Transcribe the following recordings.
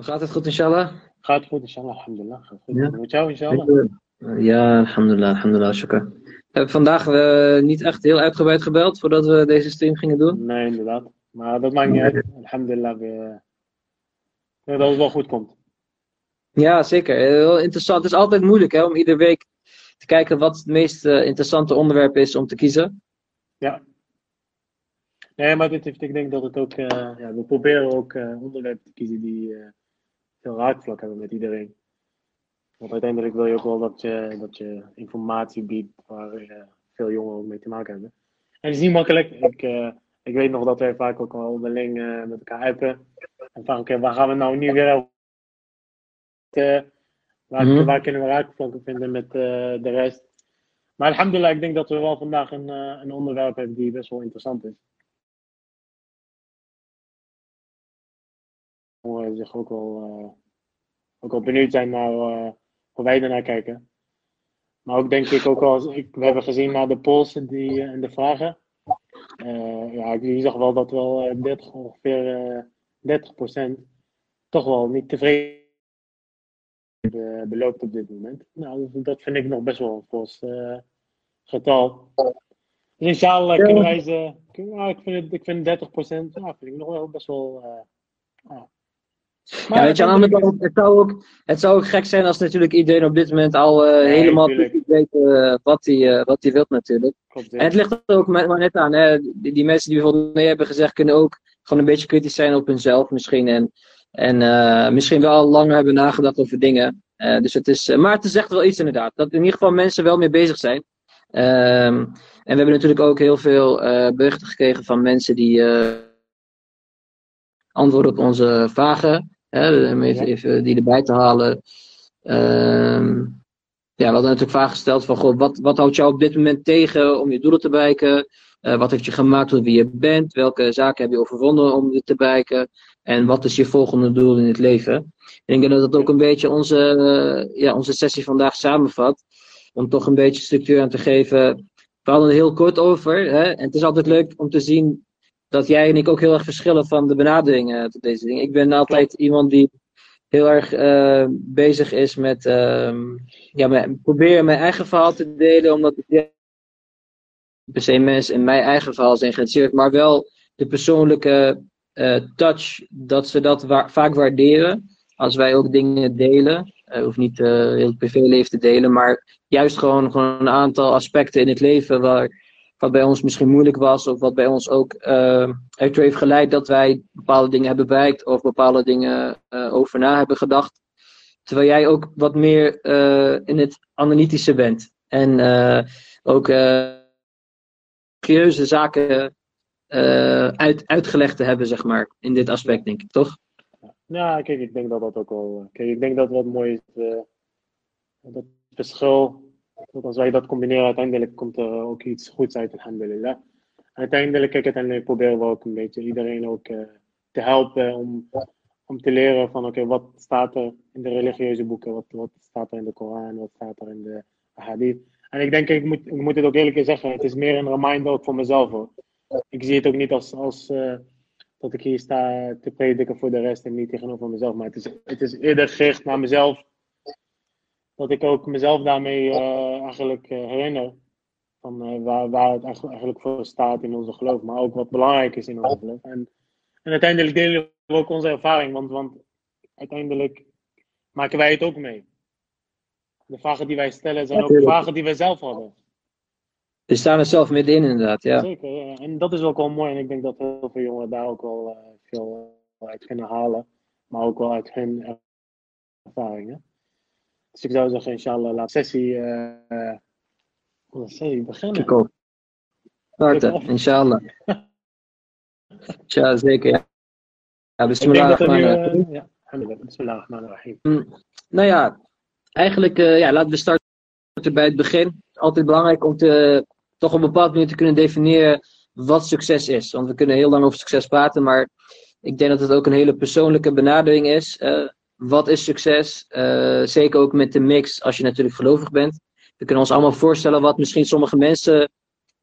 Gaat het goed, inshallah? Gaat goed, inshallah, alhamdulillah. Gaat goed. Ja. Met jou, inshallah? Ja, alhamdulillah, alhamdulillah, shukr. We hebben vandaag eh, niet echt heel uitgebreid gebeld voordat we deze stream gingen doen. Nee, inderdaad. Maar dat maakt niet uit. Alhamdulillah, we, dat het wel goed komt. Ja, zeker. Heel interessant. Het is altijd moeilijk hè, om iedere week te kijken wat het meest eh, interessante onderwerp is om te kiezen. Nee, maar dit heeft, ik denk dat het ook, eh, ja, we proberen ook eh, onderwerpen te kiezen die eh, veel raakvlak hebben met iedereen. Want uiteindelijk wil je ook wel dat je, dat je informatie biedt waar eh, veel jongeren ook mee te maken hebben. En het is niet makkelijk. Ik, eh, ik weet nog dat wij vaak ook wel onderling eh, met elkaar hypen. En van, oké, waar gaan we nou nu weer over? Waar, Mhm. waar kunnen we raakvlakken vinden met de rest? Maar alhamdulillah, ik denk dat we wel vandaag een, een onderwerp hebben die best wel interessant is. Zich ook wel, eh, ook wel benieuwd zijn naar eh, hoe wij ernaar kijken. Maar ook denk ik ook wel, ik, we hebben gezien naar de polls en, die, eh, en de vragen. Ja, ik je zag wel dat wel eh, 30, ongeveer eh 30% toch wel niet tevreden be- beloopt op dit moment. Nou, dat- vind ik nog best wel een fors getal. Dus inshallah Ja. kunnen wij ze, ja, ik, vind het, ik vind 30% ja, vind ik nog wel best wel. eh, ja. Ja, weet je, aan de andere kant, het zou, ook, het zou ook gek zijn als natuurlijk iedereen op dit moment al eh, Nee, helemaal precies weet eh, wat hij wat hij wil natuurlijk. klopt, En het ligt er ook maar maar net aan. Hè? Die, die mensen die bijvoorbeeld nee hebben gezegd, kunnen ook gewoon een beetje kritisch zijn op hunzelf misschien. En, en eh, misschien wel langer hebben nagedacht over dingen. Eh, dus het is, eh, maar het echt wel iets inderdaad. Dat in ieder geval mensen wel mee bezig zijn. Ehm, en we hebben natuurlijk ook heel veel eh, berichten gekregen van mensen die eh, antwoorden op onze vragen. Hè, om even, die erbij te halen. Ehm, ja, we hadden natuurlijk vragen gesteld van, goh, wat, wat houdt jou op dit moment tegen om je doelen te bereiken? Eh, wat heeft je gemaakt tot wie je bent? Welke zaken heb je overwonnen om dit te bereiken? En wat is je volgende doel in het leven? En ik denk dat dat ook een beetje onze, ja, onze sessie vandaag samenvat. Om toch een beetje structuur aan te geven. We hadden er heel kort over. Hè? En het is altijd leuk om te zien dat jij en ik ook heel erg verschillen van de benaderingen tot deze dingen. Ik ben altijd iemand die heel erg eh, bezig is met ehm, ja, mijn, proberen mijn eigen verhaal te delen, omdat ik per se mensen in mijn eigen verhaal zijn geïnteresseerd, maar wel de persoonlijke eh, touch, dat ze dat wa- vaak waarderen. Als wij ook dingen delen, uh, hoeft niet eh, heel het privéleven te delen, maar juist gewoon, gewoon een aantal aspecten in het leven waar, wat bij ons misschien moeilijk was, of wat bij ons ook eh, ertoe heeft geleid dat wij bepaalde dingen hebben bereikt, of bepaalde dingen eh, over na hebben gedacht. Terwijl jij ook wat meer eh, in het analytische bent. En eh, ook serieuze zaken uit, uitgelegd te hebben, zeg maar, in dit aspect, denk ik, toch? Ja, kijk, ik denk dat dat ook wel. Kijk, ik denk dat wat mooi is. dat verschil. Dat als wij dat combineren, uiteindelijk komt er ook iets goeds uit, alhamdulillah. Uiteindelijk, kijk, uiteindelijk proberen we ook een beetje iedereen ook eh, te helpen om, om te leren van, oké, wat staat er in de religieuze boeken, wat, wat staat er in de Koran, wat staat er in de hadith. En ik denk, ik moet, ik moet het ook eerlijk zeggen, het is meer een reminder ook voor mezelf. Ik zie het ook niet als, als eh, dat ik hier sta te prediken voor de rest en niet tegenover mezelf. Maar het is, het is eerder gericht naar mezelf. Dat ik ook mezelf daarmee eh, eigenlijk eh, herinner. Van eh, waar, waar het eigenlijk eigenlijk voor staat in onze geloof. Maar ook wat belangrijk is in onze geloof. En, en uiteindelijk delen we ook onze ervaring. Want, want uiteindelijk maken wij het ook mee. De vragen die wij stellen zijn ook vragen die wij zelf hadden. We staan er zelf middenin, inderdaad, ja. Zeker, ja. en dat is ook wel mooi. En ik denk dat heel veel jongeren daar ook wel veel uit kunnen halen. Maar ook wel uit hun ervaringen. Dus ik zou zeggen, inshallah, laat sessie, de sessie beginnen. Starten, inshallah. Tja, zeker, ja. Ja, nu... bismillahirrahmanirrahim. eh, ja, alhamdulillah, bismillahirrahmanirrahim. Nou ja, eigenlijk, eh, ja, laten we starten bij het begin. Altijd belangrijk om te, toch op een bepaalde manier te kunnen definiëren wat succes is. Want we kunnen heel lang over succes praten, maar ik denk dat het ook een hele persoonlijke benadering is. Wat is succes? Eh, zeker ook met de mix als je natuurlijk gelovig bent. We kunnen ons allemaal voorstellen wat misschien sommige mensen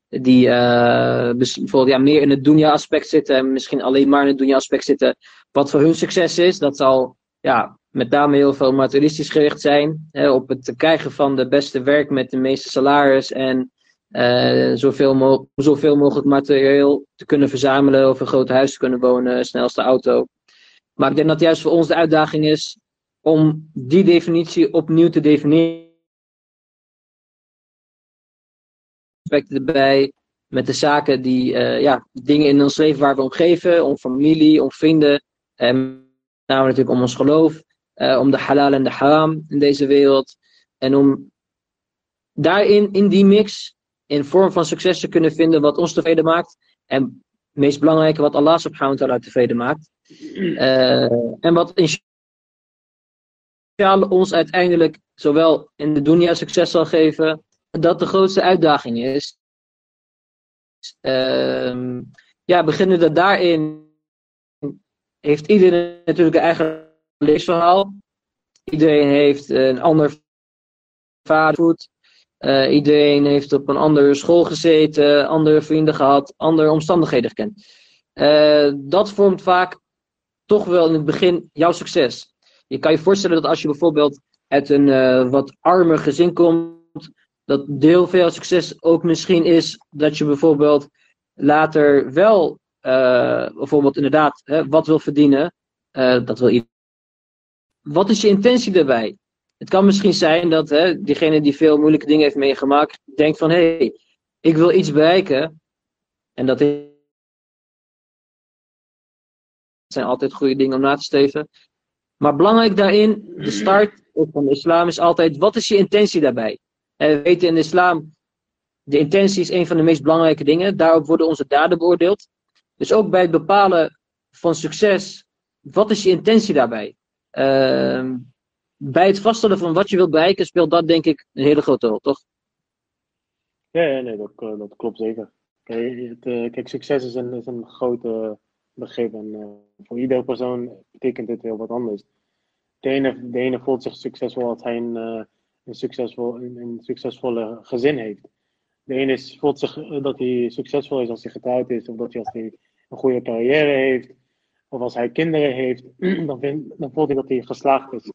die eh, bijvoorbeeld ja, meer in het dunya aspect zitten en misschien alleen maar in het dunya aspect zitten, wat voor hun succes is. Dat zal ja, met name heel veel materialistisch gericht zijn. Hè, op het krijgen van de beste werk met de meeste salaris en uh, zoveel, zoveel mogelijk materieel te kunnen verzamelen of een groot huis te kunnen wonen, snelste auto. Maar ik denk dat juist voor ons de uitdaging is om die definitie opnieuw te definiëren. Met de zaken die, uh, ja, dingen in ons leven waar we om geven, om familie, om vrienden, en namelijk natuurlijk om ons geloof, uh, om de halal en de haram in deze wereld. En om daarin, in die mix, in vorm van succes te kunnen vinden wat ons tevreden maakt. En het meest belangrijke, wat Allah subhanahu wa ta'ala tevreden maakt. Uh, en wat inshallah ons uiteindelijk zowel in de dunya succes zal geven, dat de grootste uitdaging is. Uh, ja, beginnen dat daarin heeft iedereen natuurlijk een eigen levensverhaal. Iedereen heeft een ander vadervoet. Uh, iedereen heeft op een andere school gezeten, andere vrienden gehad, andere omstandigheden gekend. Uh, dat vormt vaak toch wel in het begin jouw succes. Je kan je voorstellen dat als je bijvoorbeeld uit een uh, wat armer gezin komt, dat deel veel succes ook misschien is dat je bijvoorbeeld later wel bijvoorbeeld inderdaad hè, wat wil verdienen. dat wil iedereen. Wat is je intentie daarbij? Het kan misschien zijn dat hè, diegene die veel moeilijke dingen heeft meegemaakt, denkt van hé, hey, ik wil iets bereiken. En dat zijn altijd goede dingen om na te steven. Maar belangrijk daarin, de start van de islam is altijd, wat is je intentie daarbij? En we weten in de islam, de intentie is een van de meest belangrijke dingen. Daarop worden onze daden beoordeeld. Dus ook bij het bepalen van succes, wat is je intentie daarbij? Uh, bij het vaststellen van wat je wilt bereiken, speelt dat denk ik een hele grote rol, toch? Ja, nee, dat, eh, dat klopt zeker. Kijk, het, uh, kijk, succes is een, is een grote begrip en uh, voor iedere persoon betekent dit heel wat anders. De ene, voelt zich succesvol als hij een, een, succesvol, een, een, succesvolle gezin heeft. De ene is, voelt zich dat hij succesvol is als hij getrouwd is of dat hij als hij een goede carrière heeft of als hij kinderen heeft, dan, vind, dan voelt hij dat hij geslaagd is.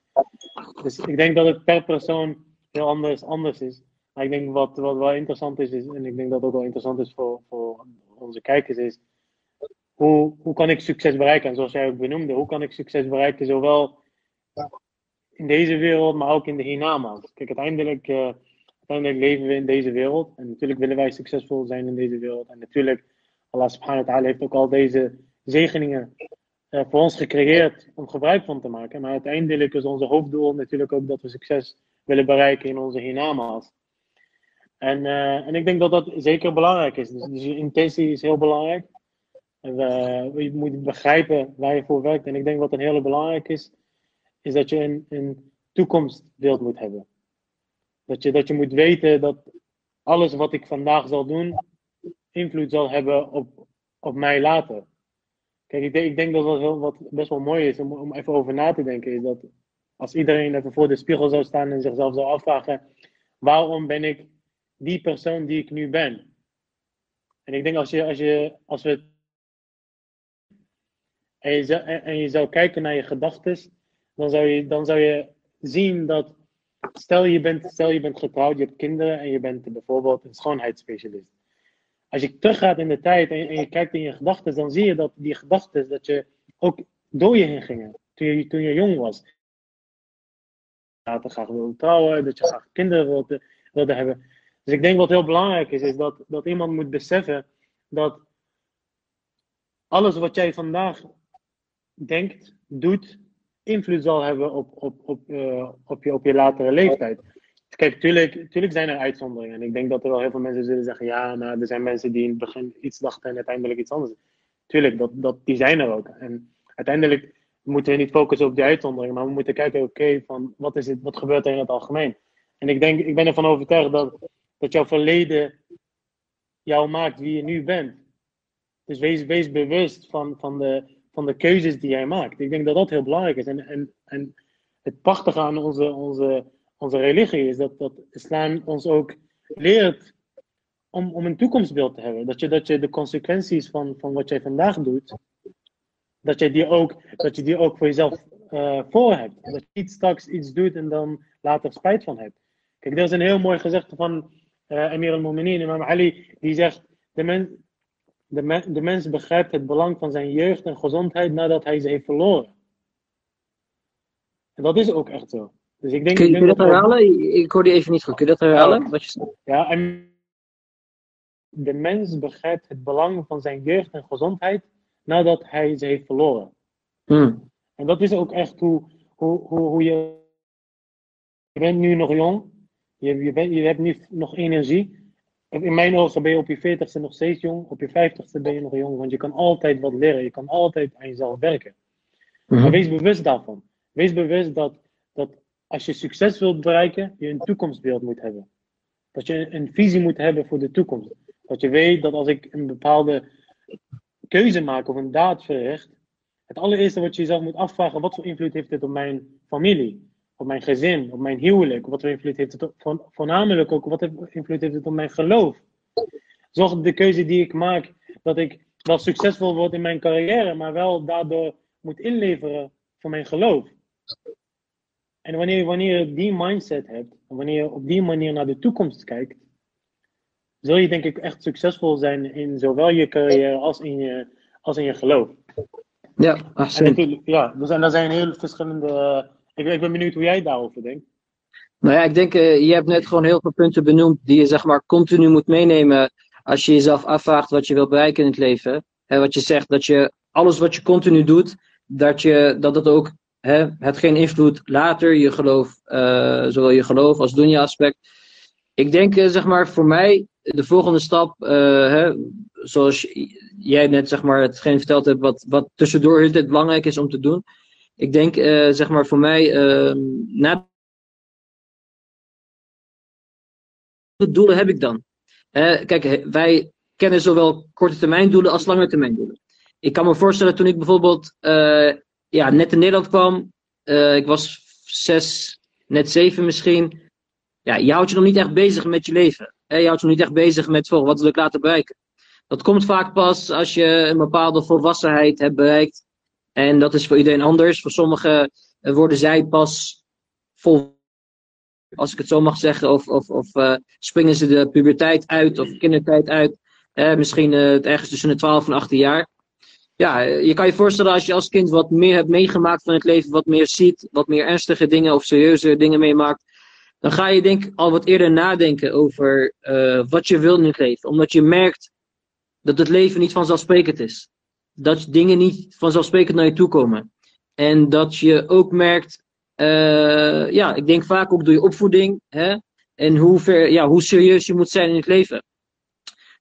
Dus ik denk dat het per persoon heel anders, anders is. Maar ik denk wat, wat wel interessant is, is, en ik denk dat ook wel interessant is voor, voor onze kijkers, is hoe, hoe kan ik succes bereiken? En zoals jij ook benoemde, hoe kan ik succes bereiken, zowel in deze wereld, maar ook in de hiernamaals? Kijk, uiteindelijk, uh, uiteindelijk leven we in deze wereld. En natuurlijk willen wij succesvol zijn in deze wereld. En natuurlijk, Allah subhanahu wa ta'ala heeft ook al deze zegeningen uh, voor ons gecreëerd om gebruik van te maken. Maar uiteindelijk is onze hoofddoel natuurlijk ook dat we succes willen bereiken in onze hiernamaals. En, uh, en ik denk dat dat zeker belangrijk is. Dus, dus je intentie is heel belangrijk. We, je moet begrijpen waar je voor werkt. En ik denk wat een hele belangrijk is, is dat je een, een toekomstbeeld moet hebben. Dat je, dat je moet weten dat alles wat ik vandaag zal doen, invloed zal hebben op, op mij later. Kijk, ik denk, ik denk dat wat, wat best wel mooi is om, om even over na te denken, is dat als iedereen even voor de spiegel zou staan en zichzelf zou afvragen, waarom ben ik die persoon die ik nu ben? En ik denk als je, als je, als we en je, zou, en je zou kijken naar je gedachten, dan zou je, dan zou je zien dat, stel je, bent, stel je bent getrouwd, je hebt kinderen en je bent bijvoorbeeld een schoonheidsspecialist als je teruggaat in de tijd en, je kijkt in je gedachten, dan zie je dat die gedachten, dat je ook door je heen gingen. Toen je, toen je jong was. Je graag wilde trouwen, dat je graag kinderen wilde, wilde hebben. Dus ik denk wat heel belangrijk is, is dat, dat iemand moet beseffen dat alles wat jij vandaag denkt, doet, invloed zal hebben op, op, op, uh, op, je, op je latere leeftijd. Kijk, tuurlijk, tuurlijk zijn er uitzonderingen. En ik denk dat er wel heel veel mensen zullen zeggen: ja, maar er zijn mensen die in het begin iets dachten en uiteindelijk iets anders. Tuurlijk, dat, dat, die zijn er ook. En uiteindelijk moeten we niet focussen op die uitzonderingen, maar we moeten kijken: oké, van wat, is het, wat gebeurt er in het algemeen? En ik, denk, ik ben ervan overtuigd dat, dat jouw verleden jou maakt wie je nu bent. Dus wees, wees bewust van, van, de, van de keuzes die jij maakt. Ik denk dat dat heel belangrijk is. En, en, en het prachtige aan onze, onze onze religie is dat, dat islam ons ook leert om, om een toekomstbeeld te hebben. Dat je, dat je de consequenties van, van wat jij vandaag doet, dat je die ook, dat je die ook voor jezelf uh, voor hebt. Dat je niet straks iets doet en dan later spijt van hebt. Kijk, er is een heel mooi gezegde van uh, Emir al-Mu'minin, Imam Ali, die zegt: de, men, de, de mens begrijpt het belang van zijn jeugd en gezondheid nadat hij ze heeft verloren. En dat is ook echt zo. Dus ik denk, kun, je, ik denk dat herhalen? Ik hoorde even niet goed. Kun je dat herhalen? Wat je... Ja, en de mens begrijpt het belang van zijn jeugd en gezondheid nadat hij ze heeft verloren. Hmm. En dat is ook echt hoe, hoe, hoe, hoe je. Je bent nu nog jong, je, je, bent, je hebt nu nog energie. In mijn ogen ben je op je 40ste nog steeds jong, op je 50ste ben je nog jong, want je kan altijd wat leren, je kan altijd aan jezelf werken. Mhm. Maar wees bewust daarvan. Wees bewust dat, dat als je succes wilt bereiken, je een toekomstbeeld moet hebben. Dat je een visie moet hebben voor de toekomst. Dat je weet dat als ik een bepaalde keuze maak of een daad verricht, het allereerste wat je jezelf moet afvragen, wat voor invloed heeft dit op mijn familie, op mijn gezin, op mijn huwelijk, wat voor invloed heeft het op, voornamelijk ook, wat voor invloed heeft het op mijn geloof. Zorg de keuze die ik maak, dat ik wel succesvol word in mijn carrière, maar wel daardoor moet inleveren voor mijn geloof. En wanneer, wanneer je die mindset hebt, en wanneer je op die manier naar de toekomst kijkt, zul je denk ik echt succesvol zijn in zowel je carrière als in je, als in je geloof. Ja, absoluut. Ja, er zijn, er zijn heel verschillende. Ik, ik ben benieuwd hoe jij daarover denkt. Nou ja, ik denk, uh, je hebt net gewoon heel veel punten benoemd die je zeg maar continu moet meenemen als je jezelf afvraagt wat je wilt bereiken in het leven. En wat je zegt, dat je alles wat je continu doet, dat, je, dat het ook hè, het geen invloed later je geloof, uh, zowel je geloof als dunya aspect. Ik denk, uh, zeg maar, voor mij de volgende stap, hè, zoals jij net zeg maar hetgeen verteld hebt, wat, wat tussendoor het belangrijk is om te doen. Ik denk, zeg maar, voor mij, na doelen heb ik dan? kijk, wij kennen zowel korte termijn doelen als lange termijn doelen. Ik kan me voorstellen toen ik bijvoorbeeld uh, ja, net in Nederland kwam, uh, ik was zes, net zeven misschien. Ja, je houdt je nog niet echt bezig met je leven. Hè? Je houdt je nog niet echt bezig met wat wil ik laten bereiken. Dat komt vaak pas als je een bepaalde volwassenheid hebt bereikt. En dat is voor iedereen anders. Voor sommigen worden zij pas vol als ik het zo mag zeggen, of, of, of uh, springen ze de puberteit uit of kindertijd uit. Eh, misschien ergens tussen de 12 en 18 jaar. Ja, je kan je voorstellen als je als kind wat meer hebt meegemaakt van het leven, wat meer ziet, wat meer ernstige dingen of serieuze dingen meemaakt, dan ga je denk ik al wat eerder nadenken over wat je wil in het leven. Omdat je merkt dat het leven niet vanzelfsprekend is. Dat dingen niet vanzelfsprekend naar je toe komen. En dat je ook merkt uh, ja, ik denk vaak ook door je opvoeding. Hè, en hoe, ja, hoe serieus je moet zijn in het leven.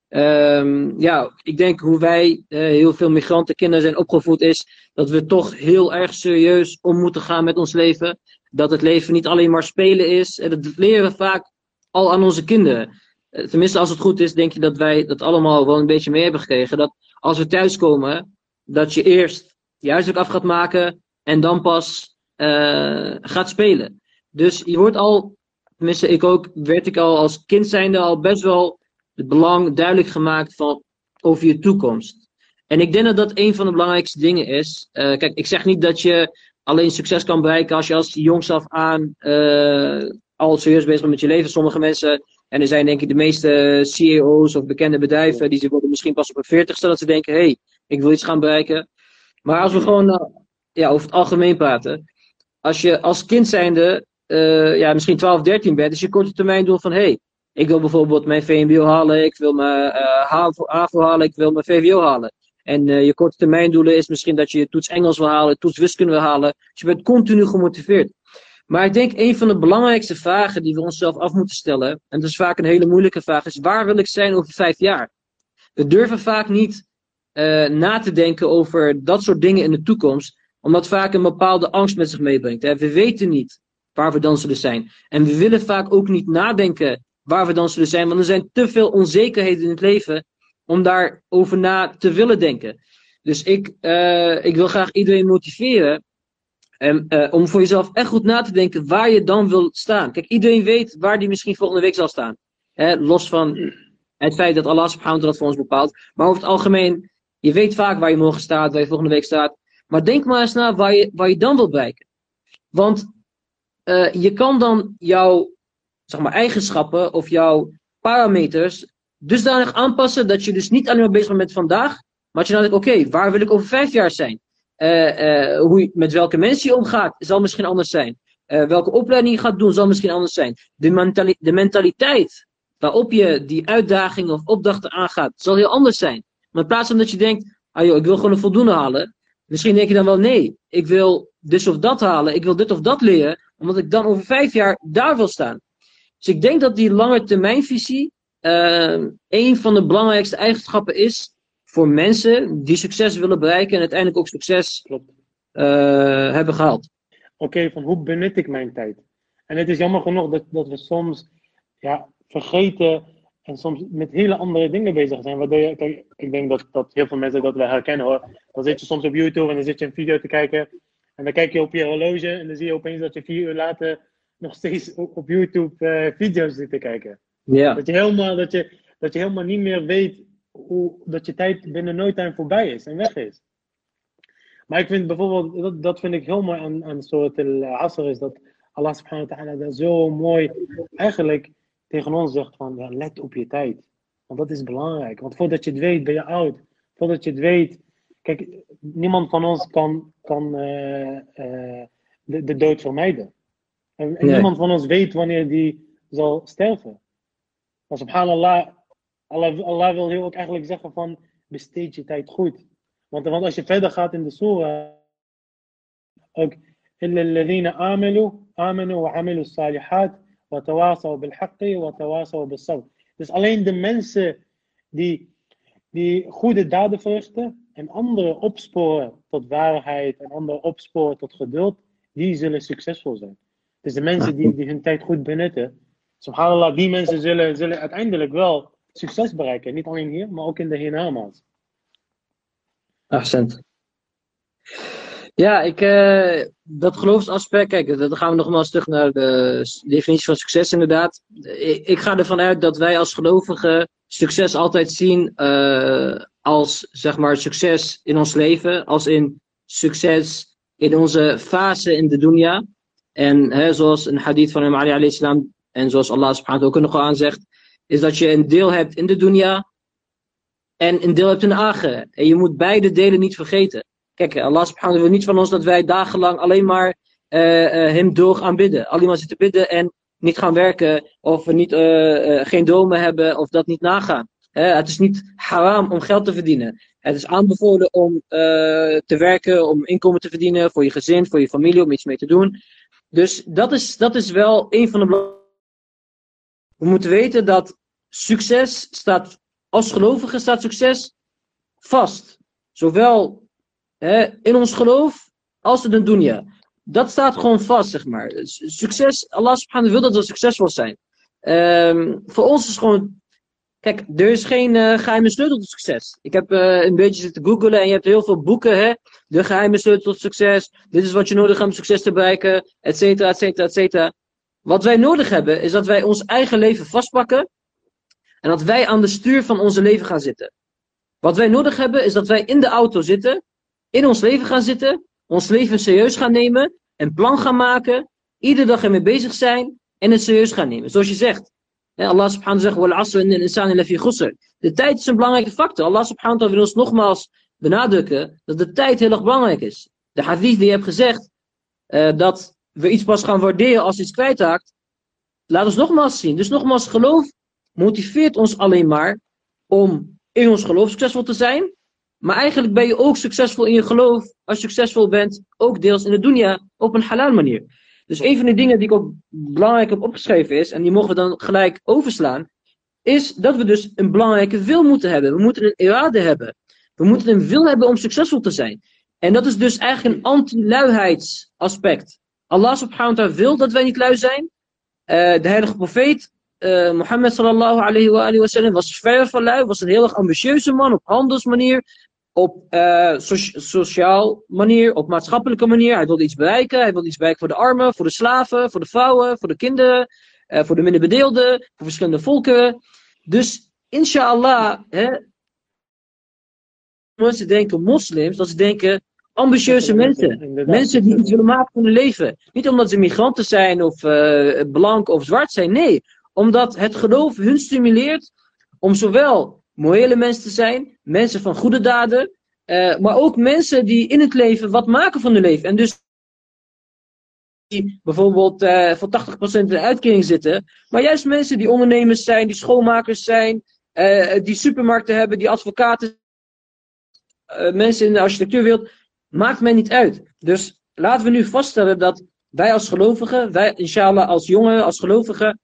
Um, ja, ik denk hoe wij, uh, heel veel migranten, kinderen zijn opgevoed, is dat we toch heel erg serieus om moeten gaan met ons leven. Dat het leven niet alleen maar spelen is. En dat leren we vaak al aan onze kinderen. Uh, tenminste, als het goed is, denk je dat wij dat allemaal wel een beetje mee hebben gekregen. Dat als we thuiskomen, dat je eerst je huiswerk af gaat maken en dan pas uh, gaat spelen. Dus je wordt al, tenminste ik ook, werd ik al als kind zijnde al best wel het belang duidelijk gemaakt van over je toekomst. En ik denk dat dat een van de belangrijkste dingen is. Uh, kijk, ik zeg niet dat je alleen succes kan bereiken als je als jongs af aan uh, al serieus bezig bent met je leven. Sommige mensen, en er zijn denk ik de meeste CEO's of bekende bedrijven, die ze worden misschien pas op een veertigste dat ze denken, hé, hey, ik wil iets gaan bereiken. Maar als we gewoon ja, over het algemeen praten, als je als kind zijnde uh, ja, misschien 12, 13 bent, is je korte termijn doel van hé, hey, ik wil bijvoorbeeld mijn VMBO halen, ik wil mijn uh, HAVO, HAVO halen, ik wil mijn VWO halen. En uh, je korte termijn doelen is misschien dat je toets Engels wil halen, toets wiskunde wil halen. Dus je bent continu gemotiveerd. Maar ik denk een van de belangrijkste vragen die we onszelf af moeten stellen, en dat is vaak een hele moeilijke vraag, is waar wil ik zijn over vijf jaar? We durven vaak niet uh, na te denken over dat soort dingen in de toekomst, omdat vaak een bepaalde angst met zich meebrengt. We weten niet waar we dan zullen zijn. En we willen vaak ook niet nadenken waar we dan zullen zijn, want er zijn te veel onzekerheden in het leven om daarover na te willen denken. Dus ik, uh, ik wil graag iedereen motiveren en, uh, om voor jezelf echt goed na te denken waar je dan wil staan. Kijk, iedereen weet waar die misschien volgende week zal staan. Hè, los van het feit dat Allah subhanahu dat voor ons bepaalt. Maar over het algemeen, je weet vaak waar je morgen staat, waar je volgende week staat. Maar denk maar eens na waar je, waar je dan wilt bereiken. Want uh, je kan dan jouw zeg maar, eigenschappen of jouw parameters dusdanig aanpassen dat je dus niet alleen maar bezig bent met vandaag, maar dat je dan denkt, oké, waar wil ik over vijf jaar zijn? Uh, uh, hoe met welke mensen je omgaat, zal misschien anders zijn. Uh, welke opleiding je gaat doen, zal misschien anders zijn. De, mentali de mentaliteit waarop je die uitdagingen of opdrachten aangaat, zal heel anders zijn. Maar in plaats van dat je denkt, ah joh, ik wil gewoon een voldoende halen. Misschien denk je dan wel, nee, ik wil dus of dat halen, ik wil dit of dat leren, omdat ik dan over vijf jaar daar wil staan. Dus ik denk dat die lange termijnvisie uh, een van de belangrijkste eigenschappen is voor mensen die succes willen bereiken en uiteindelijk ook succes uh, hebben gehaald. Oké, van hoe benut ik mijn tijd? En het is jammer genoeg dat, dat we soms ja, vergeten en soms met hele andere dingen bezig zijn. Waardoor je, kijk, ik denk dat, dat heel veel mensen dat wel herkennen hoor. Dan zit je soms op YouTube en dan zit je een video te kijken. En dan kijk je op je horloge en dan zie je opeens dat je vier uur later nog steeds op, op YouTube uh, video's zit te kijken. Ja. Dat, je helemaal, dat, je, dat je helemaal niet meer weet hoe, dat je tijd binnen no time voorbij is en weg is. Maar ik vind bijvoorbeeld, dat, dat vind ik heel mooi aan, aan soort al-Asr, is dat Allah subhanahu wa ta'ala dat zo mooi eigenlijk tegen ons zegt van, ja, let op je tijd. Want dat is belangrijk. Want voordat je het weet, ben je oud. Voordat je het weet, kijk, niemand van ons kan, kan uh, uh, de, de dood vermijden. En, en nee. niemand van ons weet wanneer die zal sterven. Maar subhanallah, Allah, Allah wil heel ook eigenlijk zeggen van, besteed je tijd goed. Want, want als je verder gaat in de surah, ook, إلا الذين آمنوا آمنوا وعملوا الصالحات وتواصوا بالحق وتواصوا بالصبر. Dus alleen de mensen die, die goede daden verrichten en anderen opsporen tot waarheid en anderen opsporen tot geduld, die zullen succesvol zijn. Dus de mensen die, die hun tijd goed benutten, subhanallah, die mensen zullen, zullen uiteindelijk wel succes bereiken. Niet alleen hier, maar ook in de hiernamaals. Accent. Ja, ik, uh, dat geloofsaspect, kijk, dan gaan we nogmaals terug naar de definitie van succes inderdaad. Ik, ik ga ervan uit dat wij als gelovigen succes altijd zien uh, als, zeg maar, succes in ons leven, als in succes in onze fase in de dunya. En hè, zoals een hadith van Imam Ali alayhi salam, en zoals Allah subhanahu ook nog aan zegt, is dat je een deel hebt in de dunya en een deel hebt in de ager. En je moet beide delen niet vergeten. Kijk, Allah subhanahu wil niet van ons dat wij dagenlang alleen maar uh, uh, hem door aanbidden. Alleen maar zitten bidden en niet gaan werken. Of niet, uh, geen dromen hebben of dat niet nagaan. het is niet haram om geld te verdienen. Het is aanbevolen om te werken, om inkomen te verdienen voor je gezin, voor je familie, om iets mee te doen. Dus dat is, dat is wel een van de belangrijkste. We moeten weten dat succes staat, als gelovige staat succes vast. Zowel hè, in ons geloof als in de dunya. Dat staat gewoon vast, zeg maar. Succes, Allah subhanahu wil dat we succesvol zijn. Um, voor ons is gewoon. Kijk, er is geen uh, geheime sleutel tot succes. Ik heb uh, een beetje zitten googlen en je hebt heel veel boeken, hè. De geheime sleutel tot succes. Dit is wat je nodig hebt om succes te bereiken, et cetera, et cetera, et cetera. Wat wij nodig hebben, is dat wij ons eigen leven vastpakken. En dat wij aan de stuur van onze leven gaan zitten. Wat wij nodig hebben, is dat wij in de auto zitten in ons leven gaan zitten, ons leven serieus gaan nemen, een plan gaan maken, iedere dag ermee bezig zijn en het serieus gaan nemen. Zoals je zegt. Allah subhanahu zegt, wal asr in insan. De tijd is een belangrijke factor. Allah subhanahu wa wil ons nogmaals benadrukken dat de tijd heel erg belangrijk is. De hadith die je hebt gezegd, uh, dat we iets pas gaan waarderen als iets kwijtraakt, laat ons nogmaals zien. Dus nogmaals, geloof motiveert ons alleen maar om in ons geloof succesvol te zijn, maar eigenlijk ben je ook succesvol in je geloof, als je succesvol bent, ook deels in de dunya, op een halal manier. Dus een van de dingen die ik ook belangrijk heb opgeschreven is, en die mogen we dan gelijk overslaan, is dat we dus een belangrijke wil moeten hebben. We moeten een irade hebben. We moeten een wil hebben om succesvol te zijn. En dat is dus eigenlijk een anti-luiheidsaspect. Allah subhanahu wa ta'ala wil dat wij niet lui zijn. Uh, de heilige profeet, uh, Mohammed sallallahu alayhi wa, alayhi wa sallam, was ver van lui, was een heel erg ambitieuze man op handelsmanier, op so sociaal manier, op maatschappelijke manier. Hij wilde iets bereiken. Hij wilde iets bereiken voor de armen, voor de slaven, voor de vrouwen, voor de kinderen, voor de minder bedeelden, voor verschillende volkeren. Dus inshallah, hè, mensen denken moslims, dat ze denken, ambitieuze mensen. Inderdaad. Mensen die iets willen maken van hun leven. Niet omdat ze migranten zijn of eh, blank of zwart zijn. Nee, omdat het geloof hun stimuleert om zowel morele mensen te zijn, mensen van goede daden, eh, maar ook mensen die in het leven wat maken van hun leven. En dus die bijvoorbeeld eh, voor 80% in de uitkering zitten, maar juist mensen die ondernemers zijn, die schoonmakers zijn, eh, die supermarkten hebben, die advocaten, eh, mensen in de architectuurwereld, maakt mij niet uit. Dus laten we nu vaststellen dat wij als gelovigen, wij inshallah als jongen, als gelovigen,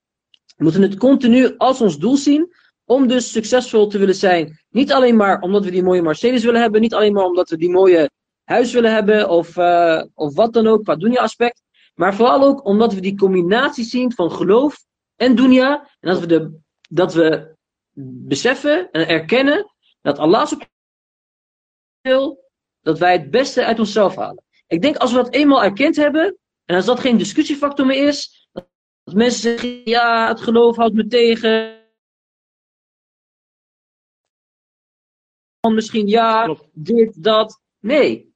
moeten het continu als ons doel zien om dus succesvol te willen zijn. Niet alleen maar omdat we die mooie Mercedes willen hebben, niet alleen maar omdat we die mooie huis willen hebben of, uh, of wat dan ook, qua dunia aspect. Maar vooral ook omdat we die combinatie zien van geloof en dunya. En dat we, de, dat we beseffen en erkennen dat Allah wil dat wij het beste uit onszelf halen. Ik denk als we dat eenmaal erkend hebben, en als dat geen discussiefactor meer is, dat mensen zeggen, ja, het geloof houdt me tegen. Misschien ja, dit, dat. Nee.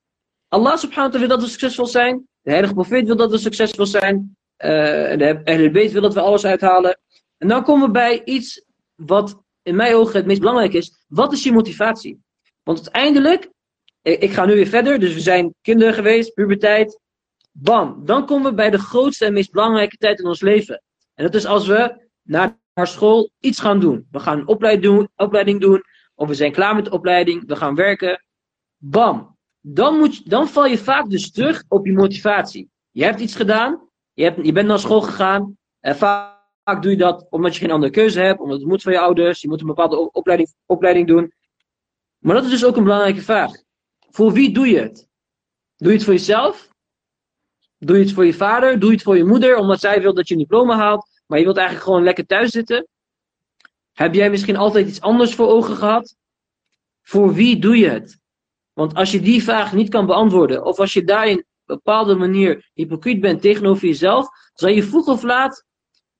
Allah subhanahu wa ta'ala wil dat we succesvol zijn. De heilige profeet wil dat we succesvol zijn. Uh, de Ahlul Bayt wil dat we alles uithalen. En dan komen we bij iets wat in mijn ogen het meest belangrijk is. Wat is je motivatie? Want uiteindelijk, ik, ga nu weer verder. Dus we zijn kinderen geweest, puberteit. Bam. Dan komen we bij de grootste en meest belangrijke tijd in ons leven. En dat is als we naar school iets gaan doen. We gaan een opleiding doen, opleiding doen. Of we zijn klaar met de opleiding. We gaan werken. Bam dan, moet dan val je vaak dus terug op je motivatie. Je hebt iets gedaan, je, hebt, je bent naar school gegaan. En vaak, doe je dat omdat je geen andere keuze hebt, omdat het moet van je ouders, je moet een bepaalde opleiding, opleiding doen. Maar dat is dus ook een belangrijke vraag. Voor wie doe je het? Doe je het voor jezelf? Doe je het voor je vader? Doe je het voor je moeder, omdat zij wil dat je een diploma haalt, maar je wilt eigenlijk gewoon lekker thuis zitten? Heb jij misschien altijd iets anders voor ogen gehad? Voor wie doe je het? Want als je die vraag niet kan beantwoorden, of als je daarin op een bepaalde manier hypocriet bent tegenover jezelf, zal je vroeg of laat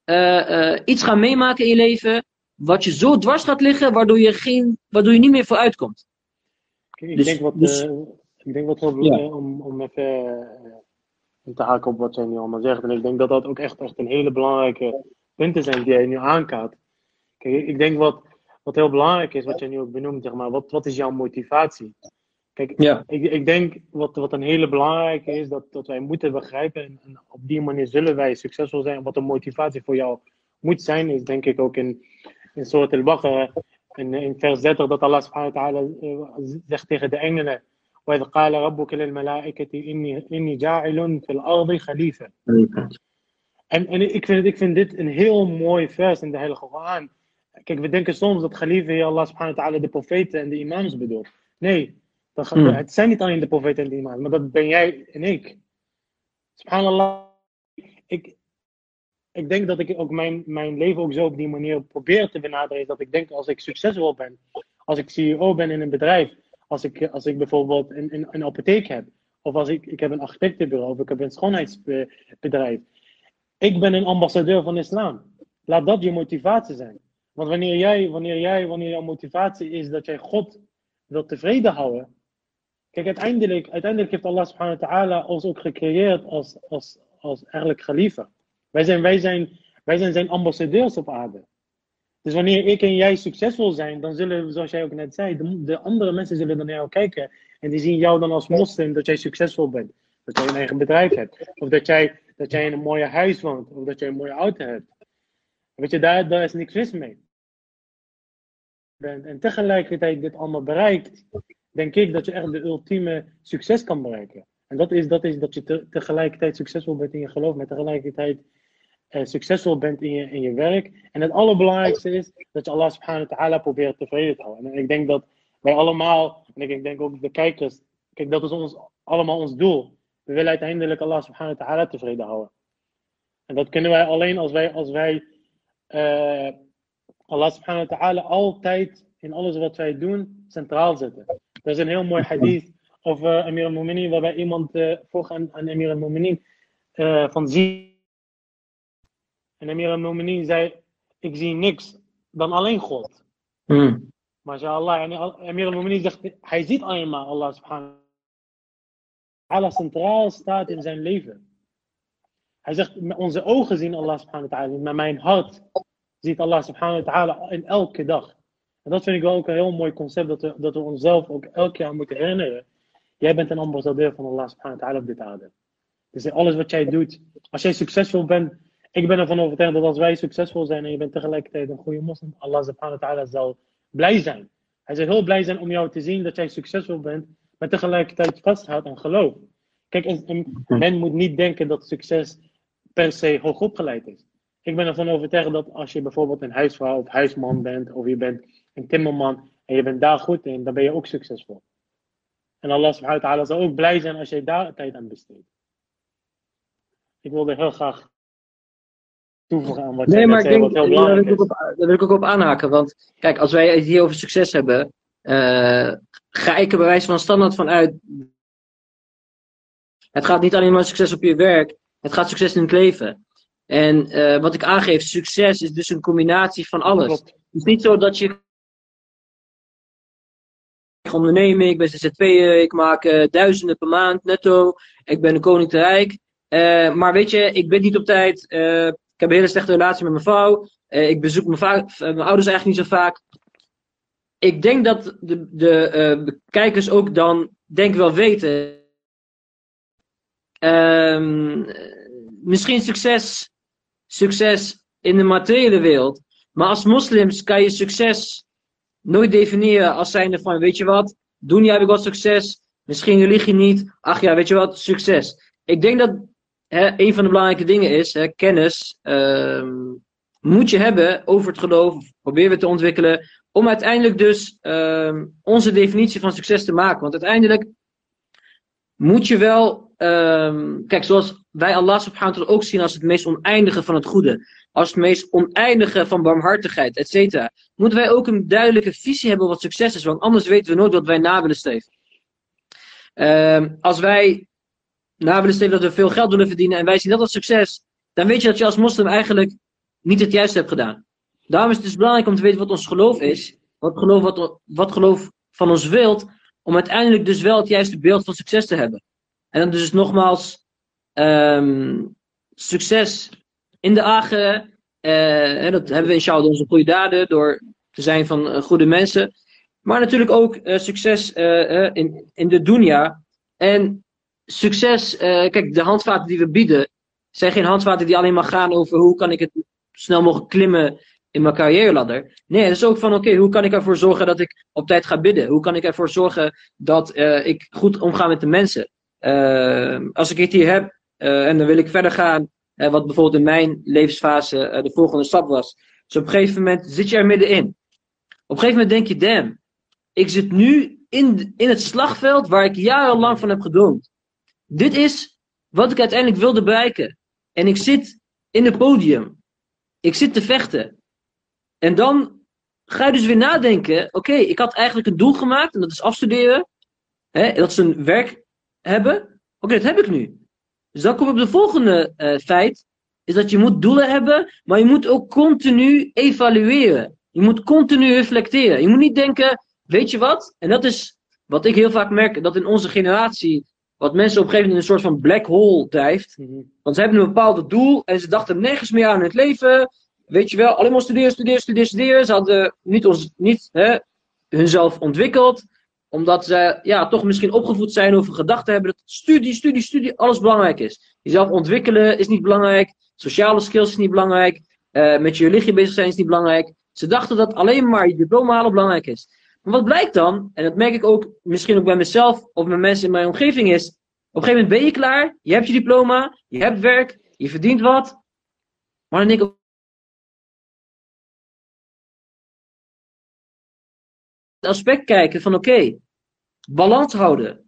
uh, uh, iets gaan meemaken in je leven, wat je zo dwars gaat liggen, waardoor je, geen, waardoor je niet meer vooruit Ik, dus, denk, wat, dus, uh, ik denk wat wel ja. om, om even te haken op wat jij nu allemaal zegt. En ik denk dat dat ook echt, echt een hele belangrijke punten zijn die jij nu aankaart. Kijk, ik denk wat, wat heel belangrijk is, wat jij nu ook benoemt, zeg maar, wat, wat is jouw motivatie? Kijk, ja. ik, ik denk wat, wat een hele belangrijke is, dat, dat wij moeten begrijpen, en, en op die manier zullen wij succesvol zijn. Wat de motivatie voor jou moet zijn, is denk ik ook in, in Surat al-Baqarah, in, in vers 30, dat Allah subhanahu wa ta'ala uh, zegt tegen de engelen, وإذ قال ربك للملائكة إني إني جاعل في الأرض خليفة. En, en ik, vind, ik vind dit een heel mooi vers in de Heilige Koran. Kijk, we denken soms dat Khalifa hier Allah subhanahu wa ta'ala de profeten en de imams bedoelt. Nee, dat gaat, hmm. Het zijn niet alleen de profeten en de imams, maar dat ben jij en ik. Subhanallah. Ik, ik denk dat ik ook mijn, mijn leven ook zo op die manier probeer te benaderen. Dat ik denk als ik succesvol ben, als ik CEO ben in een bedrijf, als ik, als ik bijvoorbeeld een, een, een apotheek heb, of als ik, ik heb een architectenbureau, of ik heb een schoonheidsbedrijf. Ik ben een ambassadeur van islam. Laat dat je motivatie zijn. Want wanneer jij, wanneer jij, wanneer jouw motivatie is dat jij God wilt tevreden houden, Kijk, uiteindelijk, uiteindelijk heeft Allah subhanahu wa ta'ala ons ook gecreëerd als, als, als eigenlijk khalifa. Wij zijn, wij, zijn, wij zijn zijn ambassadeurs op aarde. Dus wanneer ik en jij succesvol zijn, dan zullen, zoals jij ook net zei, de, de andere mensen zullen dan naar jou kijken. En die zien jou dan als moslim dat jij succesvol bent. Dat jij een eigen bedrijf hebt. Of dat jij, dat jij in een mooie huis woont. Of dat jij een mooie auto hebt. Weet je, daar, daar is niks mis mee. En, tegelijkertijd dit allemaal bereikt, denk ik dat je echt de ultieme succes kan bereiken. En dat is, dat, is dat je te, tegelijkertijd succesvol bent in je geloof, maar tegelijkertijd eh, succesvol bent in je, in je werk. En het allerbelangrijkste is dat je Allah subhanahu wa ta'ala probeert tevreden te houden. En ik denk dat wij allemaal, en ik denk ook de kijkers, kijk, dat is ons, allemaal ons doel. We willen uiteindelijk Allah subhanahu wa ta'ala tevreden houden. En dat kunnen wij alleen als wij, als wij uh, Allah subhanahu wa ta'ala altijd in alles wat wij doen centraal zetten. Dat is een heel mooi hadith over Amir al-Mu'minin, waarbij iemand uh, vroeg aan, aan Amir al-Mu'minin uh, van zie. En Amir al-Mu'minin zei, ik zie niks dan alleen God. Mm. MashaAllah, en Amir al-Mu'minin zegt, hij ziet alleen maar Allah subhanahu ta'ala centraal staat in zijn leven. Hij zegt, onze ogen zien Allah subhanahu wa ta'ala, met mijn hart ziet Allah subhanahu wa ta'ala in elke dag. En dat vind ik wel ook een heel mooi concept, dat we, dat we onszelf ook elke jaar moeten herinneren. Jij bent een ambassadeur van Allah subhanahu wa ta'ala op dit aarde. Dus alles wat jij doet, als jij succesvol bent, ik ben ervan overtuigd dat als wij succesvol zijn en je bent tegelijkertijd een goede moslim, Allah subhanahu wa ta'ala zal blij zijn. Hij zal heel blij zijn om jou te zien dat jij succesvol bent, maar tegelijkertijd vasthoudt aan geloof. Kijk, een, men moet niet denken dat succes per se hoog opgeleid is. Ik ben ervan overtuigd dat als je bijvoorbeeld een huisvrouw of huisman bent, of je bent een timmerman en je bent daar goed in, dan ben je ook succesvol. En Allah subhanahu wa ta'ala zal ook blij zijn als jij daar tijd aan besteedt. Ik wilde heel graag toevoegen aan wat nee, jij maar ik wat denk, heel daar wil, belangrijk ik ook is. op, daar wil ik ook op aanhaken. Want kijk, als wij het hier over succes hebben, eh, ga ik er bij wijze van standaard van uit. Het gaat niet alleen maar succes op je werk, het gaat succes in het leven. En eh, wat ik aangeef, succes is dus een combinatie van alles. Het is niet zo dat je. Ik onderneming, ik ben ZZP'er, ik maak eh, duizenden per maand netto, ik ben een koninkrijk. Eh maar weet je, ik ben niet op tijd, ik heb een hele slechte relatie met mijn vrouw, eh, ik bezoek mijn, eh, mijn ouders eigenlijk niet zo vaak. Ik denk dat de, de eh, kijkers ook dan, denk wel weten. Ehm, misschien succes, succes in de materiële wereld. Maar als moslims kan je succes nooit definiëren als zijnde van, weet je wat, dunia heb ik wat succes, misschien religie niet, ach ja, weet je wat, succes. Ik denk dat een van de belangrijke dingen is, kennis ehm, moet je hebben over het geloof, of proberen we te ontwikkelen, om uiteindelijk dus ehm, onze definitie van succes te maken. Want uiteindelijk moet je wel, ehm, kijk, zoals wij Allah subhanahu wa ta'ala ook zien als het meest oneindige van het goede, als het meest oneindige van barmhartigheid, et cetera, moeten wij ook een duidelijke visie hebben wat succes is, want anders weten we nooit wat wij na willen streven. Als wij na willen streven dat we veel geld willen verdienen en wij zien dat als succes, dan weet je dat je als moslim eigenlijk niet het juiste hebt gedaan. Daarom is het dus belangrijk om te weten wat ons geloof is, wat geloof, wat, wat geloof van ons wilt, om uiteindelijk dus wel het juiste beeld van succes te hebben. En dan dus nogmaals, ehm, succes in de agen, eh, dat hebben we inshallah door onze goede daden, door te zijn van eh, goede mensen. Maar natuurlijk ook eh, succes in, in de dunya. En succes, eh, kijk, de handvaten die we bieden, zijn geen handvaten die alleen maar gaan over hoe kan ik het snel mogelijk klimmen in mijn carrièreladder. Nee, het is ook van, oké, hoe kan ik ervoor zorgen dat ik op tijd ga bidden? Hoe kan ik ervoor zorgen dat eh, ik goed omga met de mensen? Eh, als ik het hier heb, en dan wil ik verder gaan, wat bijvoorbeeld in mijn levensfase de volgende stap was. Dus op een gegeven moment zit je er middenin. Op een gegeven moment denk je, damn, ik zit nu in, in het slagveld waar ik jarenlang van heb gedroomd. Dit is wat ik uiteindelijk wilde bereiken. En ik zit in het podium. Ik zit te vechten. En dan ga je dus weer nadenken. Oké, ik had eigenlijk een doel gemaakt. En dat is afstuderen. Hè, dat ze een werk hebben. Oké, dat heb ik nu. Dus dan kom ik op de volgende eh, feit. Is dat je moet doelen hebben. Maar je moet ook continu evalueren. Je moet continu reflecteren. Je moet niet denken. Weet je wat? En dat is wat ik heel vaak merk. Dat in onze generatie. Wat mensen op een gegeven moment in een soort van black hole drijft. Mhm. Want ze hebben een bepaald doel en ze dachten nergens meer aan het leven. Weet je wel, alleen maar studeren, studeren, studeren, studeren. Ze hadden niet, ons, niet hè, hunzelf ontwikkeld. Omdat ze ja, toch misschien opgevoed zijn over gedachten hebben dat studie, studie, studie alles belangrijk is. Jezelf ontwikkelen is niet belangrijk. Sociale skills is niet belangrijk. eh, met je religie bezig zijn is niet belangrijk. Ze dachten dat alleen maar je diploma halen belangrijk is. Maar wat blijkt dan, en dat merk ik ook misschien ook bij mezelf of met mensen in mijn omgeving, is op een gegeven moment ben je klaar, je hebt je diploma, je hebt werk, je verdient wat. Maar dan denk ik het aspect kijken van oké, balans houden.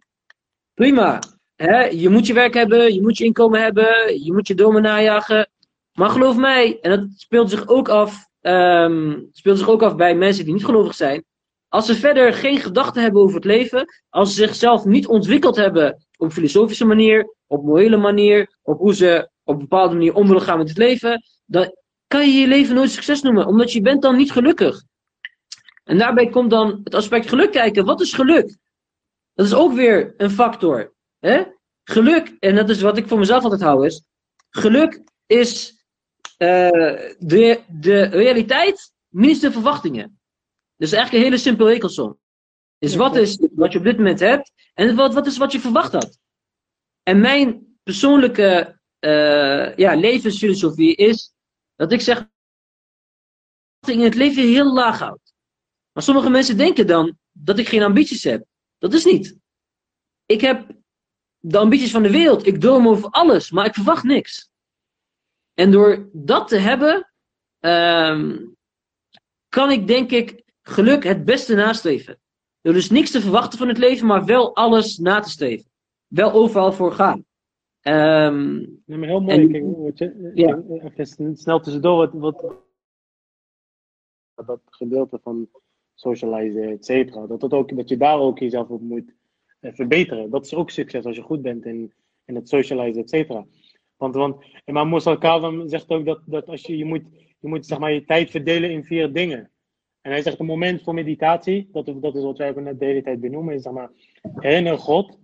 Prima. Hè? Je moet je werk hebben, je moet je inkomen hebben, je moet je dromen najagen. Maar geloof mij, en dat speelt zich ook af, ehm, speelt zich ook af bij mensen die niet gelovig zijn. Als ze verder geen gedachten hebben over het leven, als ze zichzelf niet ontwikkeld hebben op filosofische manier, op morele manier, op hoe ze op een bepaalde manier om willen gaan met het leven, dan kan je je leven nooit succes noemen, omdat je bent dan niet gelukkig. En daarbij komt dan het aspect geluk kijken. Wat is geluk? Dat is ook weer een factor. Hè? geluk, en dat is wat ik voor mezelf altijd hou, is. Geluk is eh, de, de realiteit minus de verwachtingen. Dus eigenlijk een hele simpele rekelsom. Dus wat is wat je op dit moment hebt en wat, wat is wat je verwacht had. En mijn persoonlijke uh, ja, levensfilosofie is dat ik zeg in het leven heel laag houd. Maar sommige mensen denken dan dat ik geen ambities heb. Dat is niet. Ik heb de ambities van de wereld. Ik droom over alles, maar ik verwacht niks. En door dat te hebben, um, kan ik denk ik geluk het beste nastreven. Door dus niks te verwachten van het leven, maar wel alles na te streven. Wel overal voor gaan. Um, ja, maar heel mooi. En, kijk, je, ja. Even snel tussendoor, wat, wat, dat gedeelte van socializen, et cetera, dat, dat, ook, dat je daar ook jezelf op moet eh, verbeteren. Dat is ook succes als je goed bent in, in het socializen, et cetera. Want, want Imam Musa al zegt ook dat, dat als je, je moet, je moet zeg maar, je tijd verdelen in vier dingen. En hij zegt een moment voor meditatie, dat, dat is wat wij ook net de hele tijd benoemen, is zeg maar, herinner God.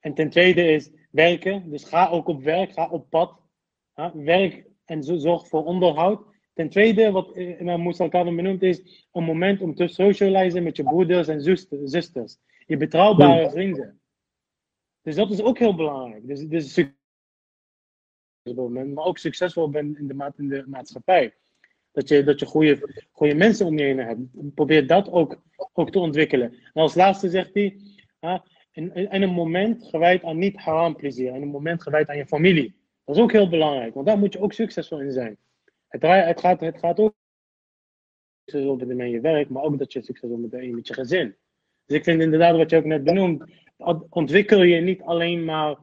En ten tweede is werken, dus ga ook op werk, ga op pad. werk en zorg voor onderhoud. Ten tweede, wat Imam Musa al benoemd is, een moment om te socializen met je broeders en zusters. Je betrouwbare vrienden. Dus dat is ook heel belangrijk. Dus, dus maar ook succesvol bent in de, in de maatschappij. Dat je, dat je goede, goede mensen om je heen hebt. Probeer dat ook, ook te ontwikkelen. En als laatste zegt hij, in, een moment gewijd aan niet haram plezier. In een moment gewijd aan je familie. Dat is ook heel belangrijk, want daar moet je ook succesvol in zijn. Het, het, gaat, het gaat ook succesvol met je werk, maar ook dat je succesvol bent met je gezin. Dus ik vind inderdaad wat je ook net benoemt, ontwikkel je niet alleen maar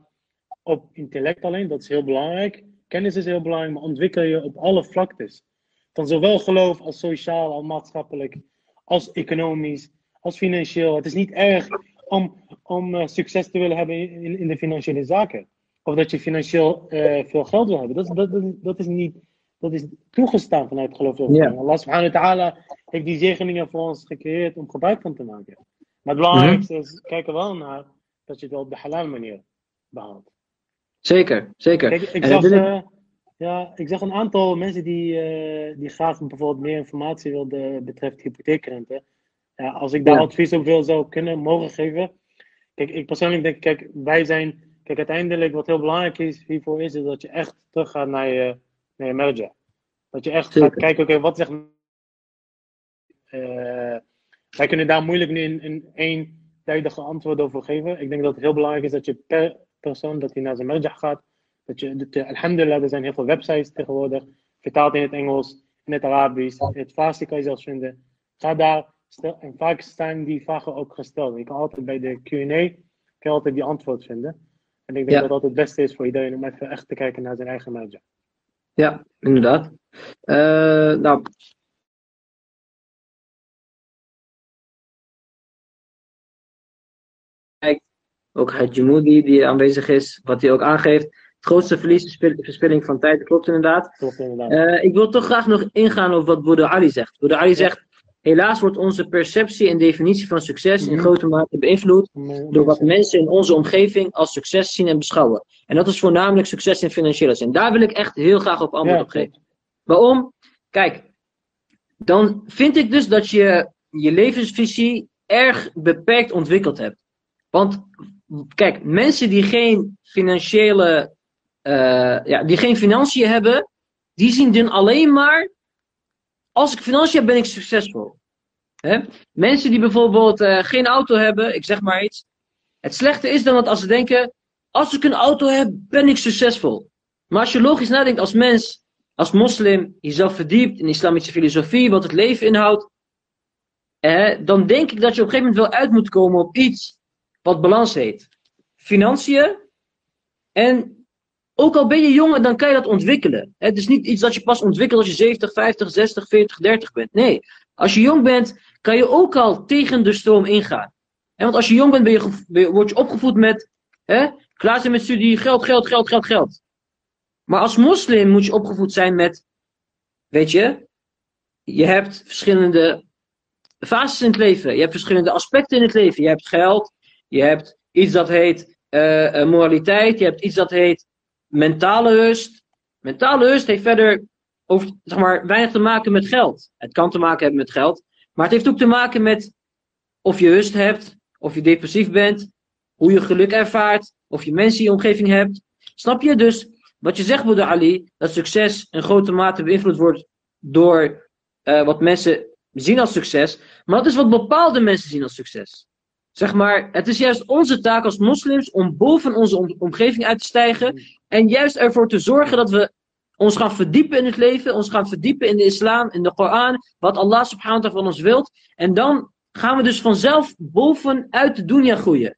op intellect alleen, dat is heel belangrijk. Kennis is heel belangrijk, maar ontwikkel je op alle vlaktes. Van zowel geloof als sociaal, als maatschappelijk, als economisch, als financieel. Het is niet erg om, om uh, succes te willen hebben in, in de financiële zaken. Of dat je financieel uh, veel geld wil hebben. Dat, dat, dat, dat, is niet dat is toegestaan vanuit geloof. Yeah. Allah subhanahu wa ta'ala heeft die zegeningen voor ons gecreëerd om gebruik van te maken. Maar het belangrijkste mm -hmm. is, kijk er wel naar dat je het op de halal manier behaalt. Zeker, zeker. Kijk, ik, zag, uh, ja, ik zag een aantal mensen die, uh, die graag bijvoorbeeld meer informatie wilden betreft hypotheekrente. Ja, als ik daar ja. advies op wil zou kunnen, mogen geven. Kijk, ik persoonlijk denk, kijk, wij zijn, kijk, uiteindelijk wat heel belangrijk is hiervoor is, is dat je echt terug gaat naar je, naar je merger. Dat je echt gaat kijken, oké, okay, wat zegt. Uh, wij kunnen daar moeilijk nu in, in één tijdige antwoord over geven. Ik denk dat het heel belangrijk is dat je per persoon dat hij naar zijn merjah gaat. Dat je, dat, alhamdulillah, er zijn heel veel websites tegenwoordig, vertaald in het Engels, in het Arabisch, in het Farsi kan je zelfs vinden. Ga daar, stel, en vaak staan die vragen ook gesteld. Je kan altijd bij de Q&A, kan altijd die antwoord vinden. En ik denk ja. dat dat het beste is voor iedereen om even echt te kijken naar zijn eigen merjah. Ja, inderdaad. Uh, nou, ook Hajimoudi die aanwezig is, wat hij ook aangeeft. Het grootste verlies is verspilling van tijd, klopt inderdaad. Klopt inderdaad. Uh, ik wil toch graag nog ingaan op wat Boerder Ali zegt. Boerder Ali zegt, helaas wordt onze perceptie en definitie van succes in mhm. grote mate beïnvloed door wat mensen in onze omgeving als succes zien en beschouwen. En dat is voornamelijk succes in financiële zin. Daar wil ik echt heel graag op antwoord op geven. Waarom? Kijk, dan vind ik dus dat je je levensvisie erg beperkt ontwikkeld hebt. Want kijk, mensen die geen financiële, uh, ja, die geen financiën hebben, die zien dan alleen maar, als ik financiën heb, ben ik succesvol. Hè? Mensen die bijvoorbeeld uh, geen auto hebben, ik zeg maar iets. Het slechte is dan dat als ze denken, als ik een auto heb, ben ik succesvol. Maar als je logisch nadenkt als mens, als moslim, jezelf verdiept in islamitische filosofie, wat het leven inhoudt, eh, dan denk ik dat je op een gegeven moment wel uit moet komen op iets wat balans heet. Financiën en ook al ben je jonger, dan kan je dat ontwikkelen. Het is niet iets dat je pas ontwikkelt als je 70, 50, 60, 40, 30 bent. Nee, als je jong bent, kan je ook al tegen de stroom ingaan. want als je jong bent, ben je, word je opgevoed met hè, klaar zijn met studie, geld, geld, geld, geld, geld. Maar als moslim moet je opgevoed zijn met, weet je, je hebt verschillende fases in het leven. Je hebt verschillende aspecten in het leven. Je hebt geld, je hebt iets dat heet eh, moraliteit, je hebt iets dat heet mentale rust. Mentale rust heeft verder over, zeg maar, weinig te maken met geld. Het kan te maken hebben met geld, maar het heeft ook te maken met of je rust hebt, of je depressief bent, hoe je geluk ervaart, of je mensen in je omgeving hebt. Snap je? Dus wat je zegt, Boede Ali, dat succes in grote mate beïnvloed wordt door uh, wat mensen zien als succes, maar dat is wat bepaalde mensen zien als succes. Zeg maar, het is juist onze taak als moslims om boven onze omgeving uit te stijgen en juist ervoor te zorgen dat we ons gaan verdiepen in het leven, ons gaan verdiepen in de islam, in de Koran, wat Allah subhanahu wa van ons wilt. En dan gaan we dus vanzelf bovenuit de dunya groeien.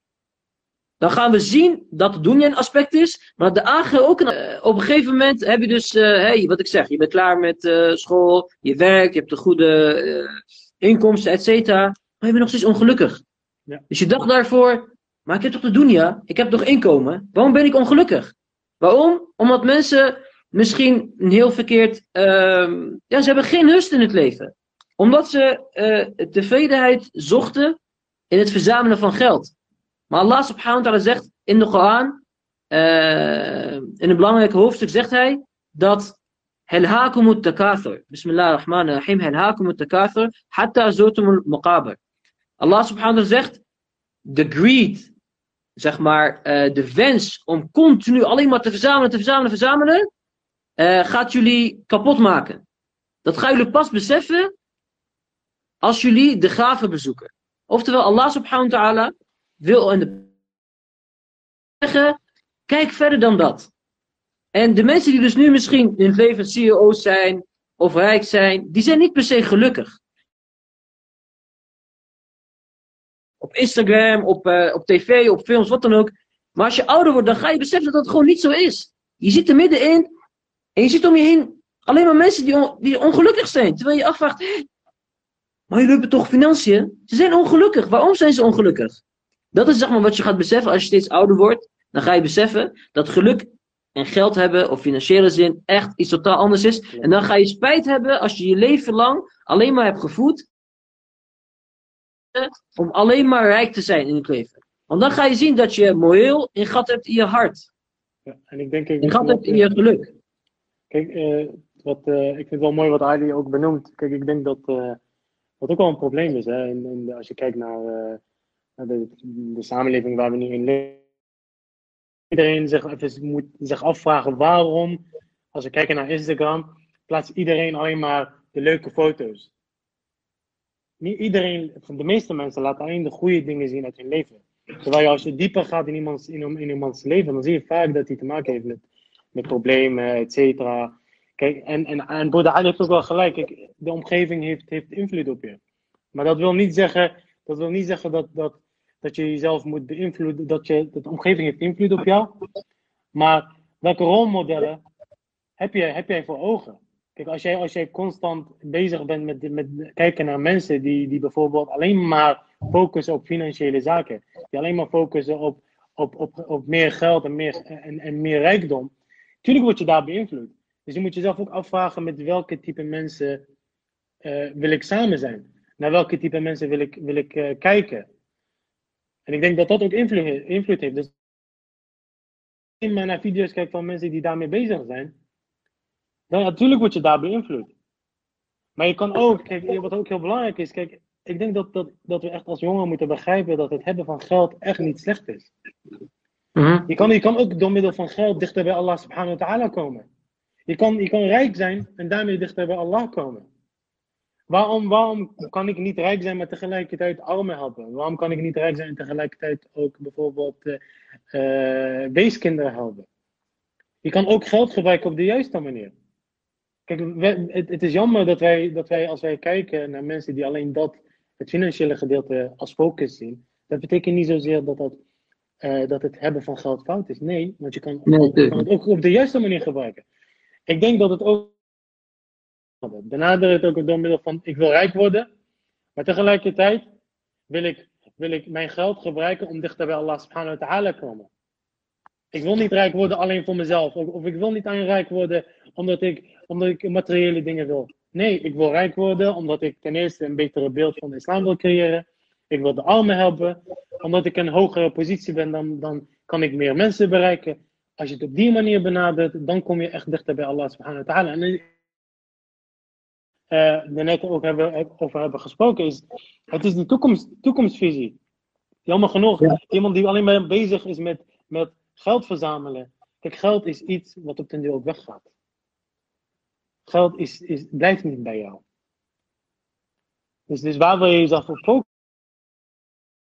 Dan gaan we zien dat de dunya een aspect is, maar de ager ook uh, op een gegeven moment heb je dus, uh, hey, wat ik zeg, je bent klaar met uh, school, je werkt, je hebt een goede inkomsten, et cetera, maar je bent nog steeds ongelukkig. Ja. Dus je dacht daarvoor, maar ik heb toch de dunya, ik heb toch inkomen, waarom ben ik ongelukkig? Waarom? Omdat mensen misschien een heel verkeerd, ehm, ja, ze hebben geen rust in het leven. Omdat ze tevredenheid zochten in het verzamelen van geld. Maar Allah subhanahu wa ta'ala zegt in de Koran, uh, in een belangrijk hoofdstuk zegt hij dat Helhakumut takathur. Bismillah ar-Rahman ar-Rahim. Takathur. Hatta zotumul. Allah subhanahu zegt, de greed, zeg maar, uh, de wens om continu alleen maar te verzamelen, te verzamelen, verzamelen, uh, gaat jullie kapot maken. Dat gaan jullie pas beseffen als jullie de graven bezoeken. Oftewel, Allah subhanahu wa ta'ala wil en zeggen, kijk verder dan dat. En de mensen die dus nu misschien in het leven CEO's zijn of rijk zijn, die zijn niet per se gelukkig. Op Instagram, op, uh, op tv, op films, wat dan ook. Maar als je ouder wordt, dan ga je beseffen dat dat gewoon niet zo is. Je zit er middenin en je ziet om je heen alleen maar mensen die, on, die ongelukkig zijn. Terwijl je afvraagt, hé, maar jullie hebben toch financiën? Ze zijn ongelukkig. Waarom zijn ze ongelukkig? Dat is zeg maar wat je gaat beseffen als je steeds ouder wordt. Dan ga je beseffen dat geluk en geld hebben of financiële zin echt iets totaal anders is. En dan ga je spijt hebben als je je leven lang alleen maar hebt gevoed om alleen maar rijk te zijn in het leven. Want dan ga je zien dat je moreel een gat hebt in je hart. Ja, en ik denk ik een gat hebt in je geluk. Kijk, uh, wat, uh, ik vind het wel mooi wat Ali ook benoemt. Kijk, ik denk dat uh, wat ook wel een probleem is. Hè, in, in als je kijkt naar de, de samenleving waar we nu in leven. Iedereen zich, moet zich afvragen waarom, als we kijken naar Instagram, plaatst iedereen alleen maar de leuke foto's. Iedereen, de meeste mensen laten alleen de goede dingen zien uit hun leven. Terwijl als je dieper gaat in iemands, in, in iemands leven, dan zie je vaak dat hij te maken heeft met, met problemen, et cetera. Kijk, en, en, en Broeder Ali heeft ook wel gelijk. Kijk, de omgeving heeft, heeft invloed op je. Maar dat wil niet zeggen dat, wil niet zeggen dat, dat, dat je jezelf moet beïnvloeden, dat, je, dat de omgeving heeft invloed op jou. Maar welke rolmodellen heb, je, heb jij voor ogen? Kijk, als jij, als jij constant bezig bent met, met kijken naar mensen die, die bijvoorbeeld alleen maar focussen op financiële zaken, die alleen maar focussen op, op, op, op meer geld en meer, en, en meer rijkdom, natuurlijk word je daar beïnvloed. Dus je moet jezelf ook afvragen met welke type mensen uh, wil ik samen zijn? Naar welke type mensen wil ik, wil ik uh, kijken? En ik denk dat dat ook invloed, invloed heeft. Dus je maar naar video's kijkt van mensen die daarmee bezig zijn, dan natuurlijk word je daar beïnvloed. Maar je kan ook, kijk, wat ook heel belangrijk is, kijk, ik denk dat, dat, dat we echt als jongeren moeten begrijpen dat het hebben van geld echt niet slecht is. Mhm. je, kan, je kan ook door middel van geld dichter bij Allah subhanahu wa ta'ala komen. Je kan, je kan rijk zijn en daarmee dichter bij Allah komen. Waarom, waarom kan ik niet rijk zijn, maar tegelijkertijd armen helpen? Waarom kan ik niet rijk zijn en tegelijkertijd ook bijvoorbeeld uh, uh, weeskinderen helpen? Je kan ook geld gebruiken op de juiste manier. Kijk, het, het, is jammer dat wij, dat wij, als wij kijken naar mensen die alleen dat, het financiële gedeelte als focus zien, dat betekent niet zozeer dat, dat, uh, dat het hebben van geld fout is. Nee, want je kan, nee, je kan het ook op de juiste manier gebruiken. Ik denk dat het ook Benader het ook door middel van ik wil rijk worden, maar tegelijkertijd wil ik, wil ik mijn geld gebruiken om dichter bij Allah subhanahu wa ta'ala te komen. Ik wil niet rijk worden alleen voor mezelf. Of, of ik wil niet aan rijk worden omdat ik, omdat ik materiële dingen wil. Nee, ik wil rijk worden omdat ik ten eerste een betere beeld van de islam wil creëren. Ik wil de armen helpen. Omdat ik een hogere positie ben, dan, dan kan ik meer mensen bereiken. Als je het op die manier benadert, dan kom je echt dichter bij Allah subhanahu wa ta'ala. En uh, net ook hebben, over hebben gesproken, is het is een toekomst, toekomstvisie. Jammer genoeg, iemand die alleen maar bezig is met, met geld verzamelen. Kijk, geld is iets wat op den deel ook weggaat. Geld is, is, blijft niet bij jou. Dus, dus waar wil je jezelf op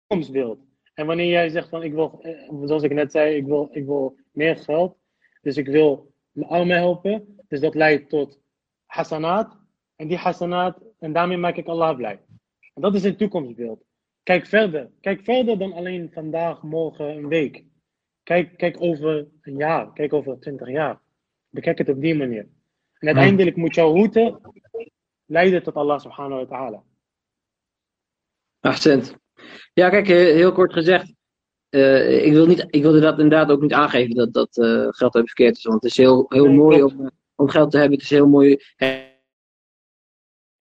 toekomstbeeld? En wanneer jij zegt van ik wil, eh, zoals ik net zei, ik wil, ik wil meer geld. Dus ik wil mijn armen helpen. Dus dat leidt tot hasanaat. En die hasanaat, en daarmee maak ik Allah blij. En dat is een toekomstbeeld. Kijk verder. Kijk verder dan alleen vandaag, morgen, een week. Kijk, kijk over een jaar. Kijk over twintig jaar. Bekijk het op die manier. En uiteindelijk moet jouw route leiden tot Allah subhanahu wa ta'ala. Accent. Ja, kijk, heel kort gezegd. Uh, ik, wil niet, ik wilde dat inderdaad ook niet aangeven dat, dat uh, geld verkeerd is. Want het is heel, heel mooi om, om geld te hebben. Het is heel mooi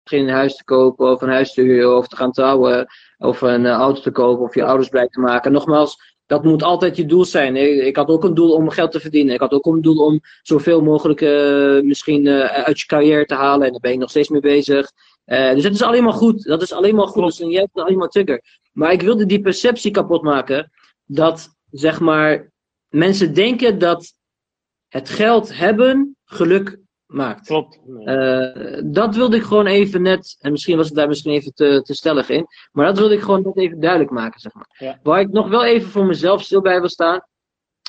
een huis te kopen of een huis te huren of te gaan trouwen of een auto te kopen of je ouders blij te maken. Nogmaals, dat moet altijd je doel zijn. Ik had ook een doel om geld te verdienen. Ik had ook een doel om zoveel mogelijk uh, misschien uh, uit je carrière te halen. En daar ben ik nog steeds mee bezig. dus het is alleen maar goed. Dat is alleen maar goed. Dus jij hebt alleen maar trigger. Maar ik wilde die perceptie kapot maken. Dat, zeg maar, mensen denken dat het geld hebben geluk maakt. Klopt. Uh, dat wilde ik gewoon even net, en misschien was het daar misschien even te, te stellig in, maar dat wilde ik gewoon net even duidelijk maken, zeg maar. Ja. Waar ik nog wel even voor mezelf stil bij wil staan,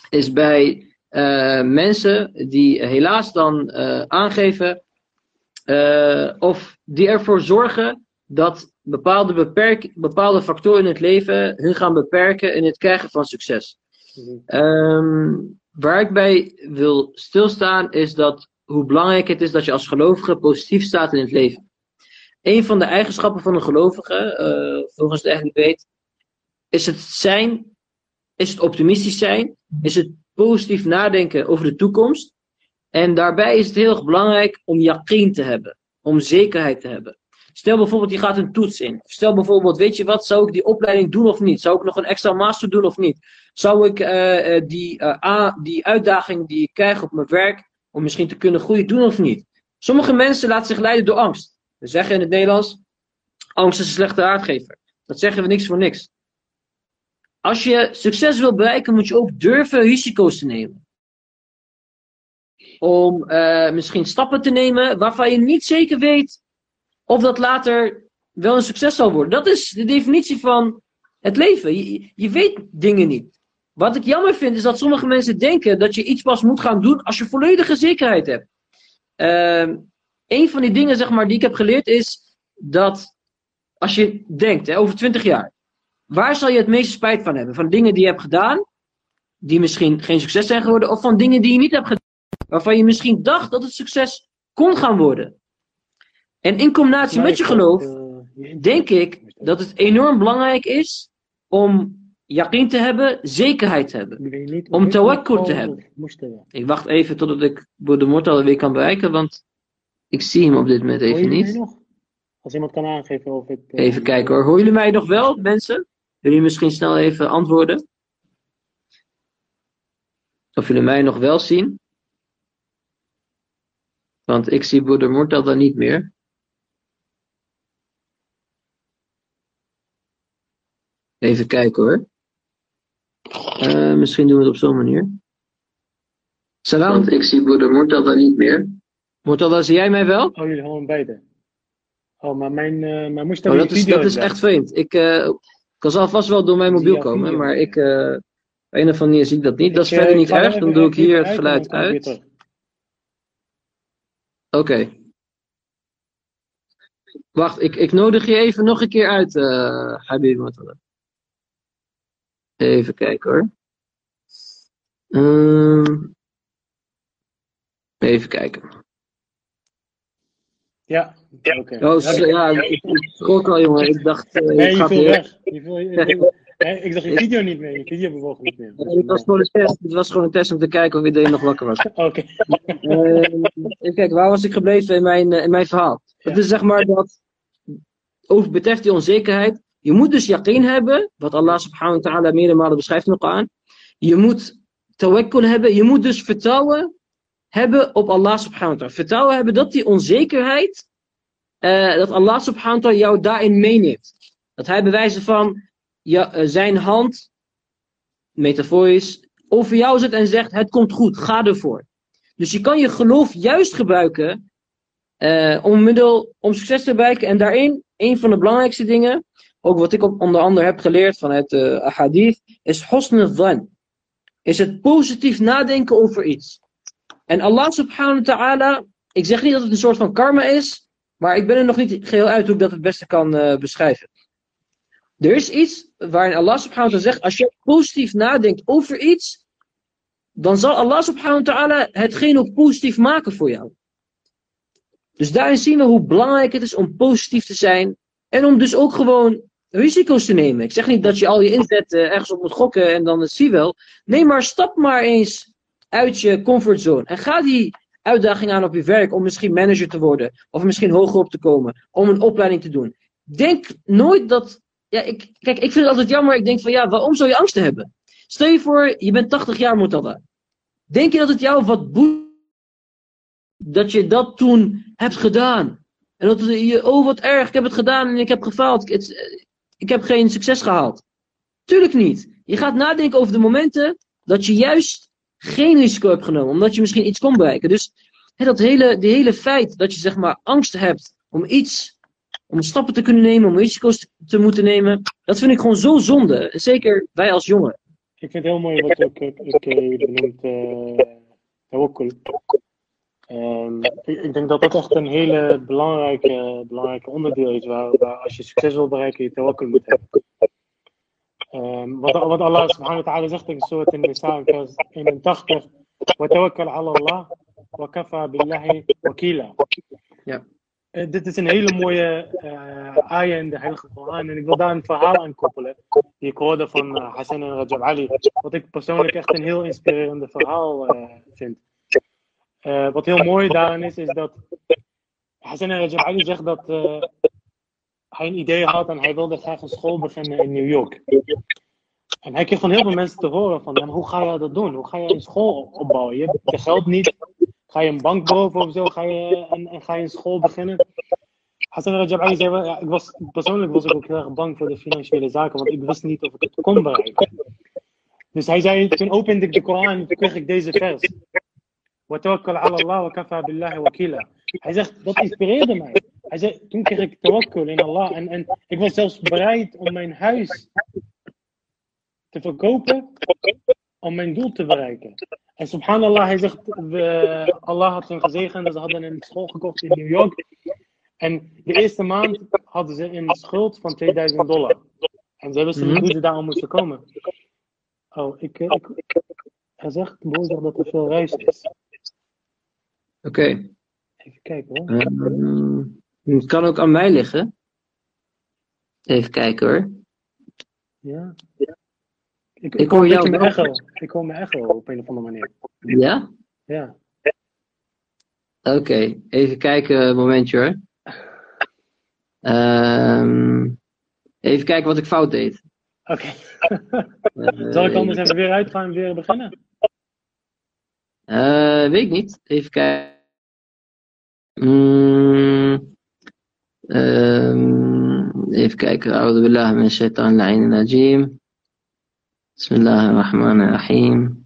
is bij uh, mensen die helaas dan uh, aangeven, of die ervoor zorgen dat bepaalde, beperk, bepaalde factoren in het leven hun gaan beperken in het krijgen van succes. Mhm. Um, waar ik bij wil stilstaan is dat hoe belangrijk het is dat je als gelovige positief staat in het leven. Een van de eigenschappen van een gelovige, uh, volgens de eigenlijk weet, is het zijn, is het optimistisch zijn, is het positief nadenken over de toekomst. En daarbij is het heel erg belangrijk om yaqeen te hebben, om zekerheid te hebben. Stel bijvoorbeeld, je gaat een toets in. Stel bijvoorbeeld, weet je wat, zou ik die opleiding doen of niet? Zou ik nog een extra master doen of niet? Zou ik uh, die, uh, die uitdaging die ik krijg op mijn werk, om misschien te kunnen groeien, doen of niet. Sommige mensen laten zich leiden door angst. We zeggen in het Nederlands, angst is een slechte raadgever. Dat zeggen we niks voor niks. Als je succes wil bereiken, moet je ook durven risico's te nemen. Om uh, misschien stappen te nemen waarvan je niet zeker weet of dat later wel een succes zal worden. Dat is de definitie van het leven. Je weet dingen niet. Wat ik jammer vind is dat sommige mensen denken dat je iets pas moet gaan doen als je volledige zekerheid hebt. Uh, een van die dingen zeg maar, die ik heb geleerd is dat als je denkt hè, over 20 jaar, waar zal je het meeste spijt van hebben? Van dingen die je hebt gedaan, die misschien geen succes zijn geworden, of van dingen die je niet hebt gedaan, waarvan je misschien dacht dat het succes kon gaan worden. En in combinatie met je geloof, eh, denk ik dat het enorm belangrijk is om yaqeen te hebben, zekerheid te hebben. Om tawakkul te hebben. Ik wacht even totdat ik de Mortal weer kan bereiken, want ik zie hem op dit moment even niet. Als iemand kan aangeven of ik... Uh, even kijken hoor. Horen jullie mij nog wel, mensen? Jullie misschien snel even antwoorden? Of jullie mij nog wel zien? Want ik zie broeder Mortal dan niet meer. Even kijken hoor. Uh, misschien doen we het op zo'n manier. Salam. Want ik zie broeder Mortada niet meer. Mortada, zie jij mij wel? Oh, jullie gewoon beide. Oh, maar mijn, uh, mijn moest oh, dat, is, dat is echt vreemd. Ik uh, kan zal vast wel door mijn mobiel komen, maar ik, uh, op een of andere manier zie ik dat niet. dat is verder niet erg, dan doe ik hier het geluid uit. Oké. Okay. Wacht, ik, ik nodig je even nog een keer uit, uh, Habib Mortada. Even kijken hoor. Um, even kijken. Ja, oké. Okay. Oh, ja, ik schrok al jongen. Ik dacht... Uh, nee, je viel weg. Je viel, je viel, nee, ik zag je video niet meer. Je video bewoog niet meer. het, was gewoon een test. het was gewoon een test om te kijken of iedereen nog wakker was. Oké. Okay. Uh, even kijken, waar was ik gebleven in mijn, in mijn verhaal? Ja. Het is zeg maar dat... Over betreft die onzekerheid Je moet dus yaqeen hebben, wat Allah subhanahu wa ta'ala meerdere malen beschrijft in de Koran. Je moet tawakkul hebben, je moet dus vertrouwen hebben op Allah subhanahu wa ta'ala. Vertrouwen hebben dat die onzekerheid, uh, dat Allah subhanahu wa ta'ala jou daarin meeneemt. Dat hij bewijzen van ja, uh, zijn hand, metaforisch, over jou zet en zegt: Het komt goed, ga ervoor. Dus je kan je geloof juist gebruiken uh, om, middel, om succes te bereiken. En daarin, een van de belangrijkste dingen, ook wat ik onder andere heb geleerd vanuit de uh, hadith, is. Is het positief nadenken over iets. En Allah subhanahu wa ta'ala, ik zeg niet dat het een soort van karma is, maar ik ben er nog niet geheel uit hoe ik dat het beste kan uh, beschrijven. Er is iets waarin Allah subhanahu wa ta'ala zegt, als je positief nadenkt over iets, dan zal Allah subhanahu wa ta'ala hetgeen ook positief maken voor jou. Dus daarin zien we hoe belangrijk het is om positief te zijn. En om dus ook gewoon risico's te nemen. Ik zeg niet dat je al je inzet uh, ergens op moet gokken en dan het zie wel. Nee, maar stap maar eens uit je comfortzone. En ga die uitdaging aan op je werk om misschien manager te worden. Of misschien hoger op te komen. Om een opleiding te doen. Denk nooit dat. Ja, ik, kijk, ik vind het altijd jammer. Ik denk van ja, waarom zou je angst hebben? Stel je voor, je bent 80 jaar, dat. Denk je dat het jou wat boeit? Dat je dat toen hebt gedaan. En dat je, oh wat erg, ik heb het gedaan en ik heb gefaald. Ik, ik heb geen succes gehaald. Tuurlijk niet. Je gaat nadenken over de momenten dat je juist geen risico hebt genomen. Omdat je misschien iets kon bereiken. Dus dat hele, de hele feit dat je zeg maar angst hebt om iets, om stappen te kunnen nemen, om risico's te moeten nemen. Dat vind ik gewoon zo zonde. Zeker wij als jongen. Ik vind het heel mooi wat ook ik, ik benoemd uh, tawakkul. Um, ik, ik, denk dat dat echt een hele belangrijke, belangrijke onderdeel is waar, waar als je succes wil bereiken je tawakkul moet hebben. Um, wat, wat Allah subhanahu wa ta'ala zegt in soort in Nisa vers 81 وتوكل على الله وكفى بالله وكيلا. Ja. Uh, dit is een hele mooie uh, ayah in de Heilige Koran. En ik wil daar een verhaal aan koppelen. Die ik hoorde van uh, Hassan en Rajab Ali. Wat ik persoonlijk echt een heel inspirerende verhaal vind. Uh, wat heel mooi daarin is, is dat Hassan Rajab Ali zegt dat uh, hij een idee had en hij wilde graag een school beginnen in New York. En hij kreeg van heel veel mensen te horen van, hem, hoe ga je dat doen? Hoe ga je een school opbouwen? Je hebt je geld niet. Ga je een bank boven of zo? Ga je, en, en ga je een school beginnen? Hassan Rajab Ali zei, ik was, persoonlijk was ik ook heel erg bang voor de financiële zaken, want ik wist niet of ik het kon bereiken. Dus hij zei, toen opende ik de Koran en kreeg ik deze vers. Hij zegt, dat inspireerde mij. Hij zegt, toen kreeg ik tawakkul in Allah. En, en ik was zelfs bereid om mijn huis te verkopen om mijn doel te bereiken. En subhanallah, hij zegt, Allah had hen gezegend. Ze hadden een school gekocht in New York. En de eerste maand hadden ze een schuld van 2000 dollar. En ze wisten niet hoe ze daarom moesten komen. Oh, ik, ik, hij zegt, boos dat er veel ruis is. Oké. Okay. Even kijken hoor. Um, het kan ook aan mij liggen. Even kijken hoor. Ja. Ik, ik, hoor jou mijn echo. Ik hoor mijn echo op een of andere manier. Ja? Ja. Oké, okay. even kijken, een momentje hoor. Um, even kijken wat ik fout deed. Oké. Okay. Zal ik anders even weer uitgaan en weer beginnen? Uh, weet ik niet. Even kijken. Mm, ehm, even kijken. A'udhu billah min shaitan la'in najim. Bismillahirrahmanirrahim.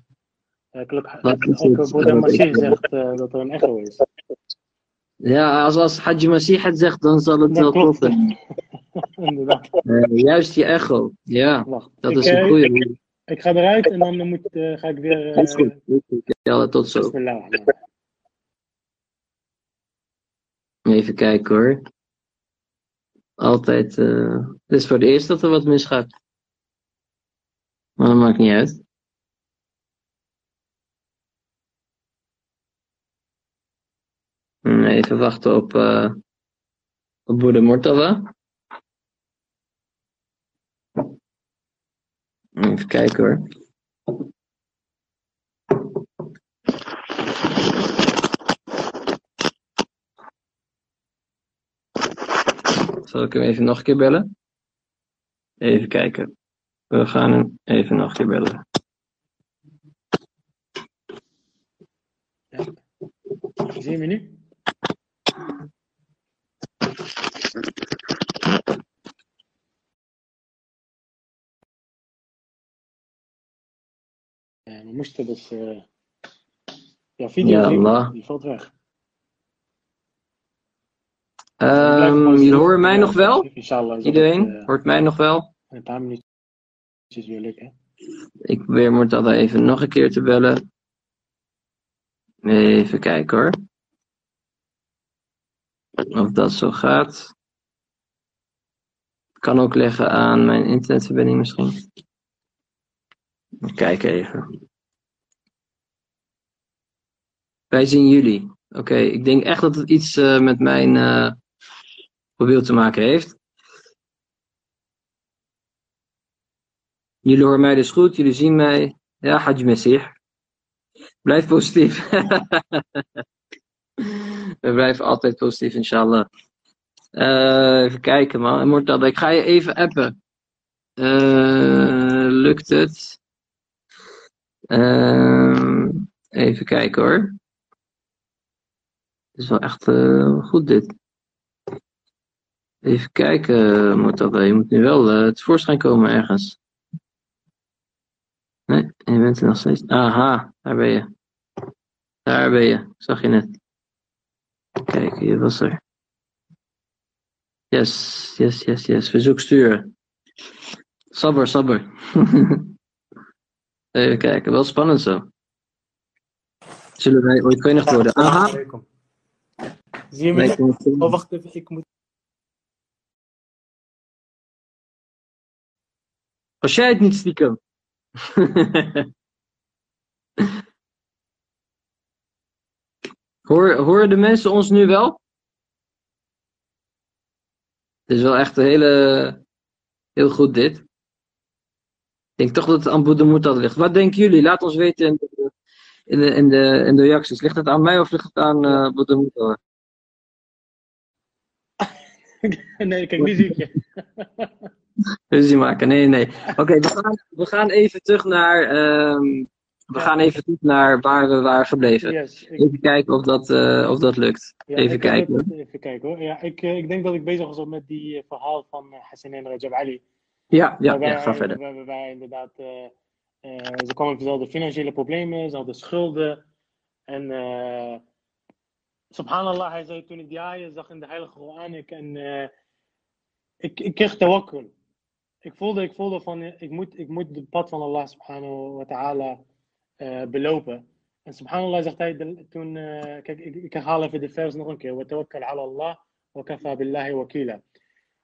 Ja, gelukkig dat ook zegt. Ja, als, als Haji Masih het zegt, dan zal het wel kloppen. Uh, juist je echo, ja. Dat is een goede. Ik ga eruit en dan moet, uh, ga ik weer... Is goed. Ja, tot zo. Even kijken hoor. Altijd. Uh, het is voor het eerst dat er wat misgaat. Maar dat maakt niet uit. Even wachten op, uh, op Boede Mortava. Even kijken hoor. Zal ik hem even nog een keer bellen? Even kijken. We gaan hem even nog een keer bellen. Zie je me nu? Moesten dus. eh ja, video Ja, die, Allah. die valt weg. Blijf jullie horen mij nog wel? Iedereen? het, eh, Hoort mij nog wel? een paar minuutjes weer lukken. Ik probeer Mortada even nog een keer te bellen. Even kijken hoor. Of dat zo gaat. Kan ook leggen aan mijn internetverbinding misschien. Kijk even. Wij zien jullie. Oké, ik denk echt dat het iets eh, met mijn eh mobiel te maken heeft. Jullie horen mij dus goed, jullie zien mij. Ja, Hajj Messih. Blijf positief. We blijven altijd positief, inshallah. Eh, even kijken, man. Mortada, ik ga je even appen. Lukt het? Ehm, even kijken hoor. Het is wel echt eh, goed dit. Even kijken, Mortada. Je moet nu wel eh, tevoorschijn komen ergens. Nee, je bent er nog steeds. Aha, daar ben je. Daar ben je, zag je net. Kijk, hier was er. Yes, yes, yes, yes. Verzoek sturen. Sabber, sabber. Even kijken, wel spannend zo. Zullen wij ooit worden? Aha. Zie je me? Moet- Oh, wacht even. Ik moet. Was jij het niet stiekem? Hoor, horen de mensen ons nu wel? Het is wel echt een hele, heel goed dit. Ik denk toch dat het aan Boede Moetad ligt. Wat denken jullie? Laat ons weten in de, in de, in de, in de reacties. Ligt het aan mij of ligt het aan uh, Boede? nee, kijk, nu zie ik je. Ruzie maken. Nee, nee. Oké, we, gaan, we gaan even terug naar. ehm, we gaan even terug naar waar we waren gebleven. Yes, ik, Even kijken of dat, eh, of dat lukt. ja, even kijken. het- even kijken hoor. Ja, ik, eh, ik denk dat ik bezig was met die eh, verhaal van Hassan en Rajab Ali. Ja, ja, ja, ga verder. waarbij wij inderdaad. ze kwamen met de financiële problemen, ze hadden schulden. En. Subhanallah, hij zei toen ik die ayah zag in de Heilige Koran. Ik, en, eh, ik, ik kreeg tawakkul. Ik voelde, ik voelde van, eh, ik moet, ik moet het pad van Allah subhanahu wa ta'ala eh, belopen. En subhanallah zegt hij de- toen, kijk, ik, ik herhaal even de vers nog een keer. Wa tawakkal ala Allah wa kafa billahi wakila.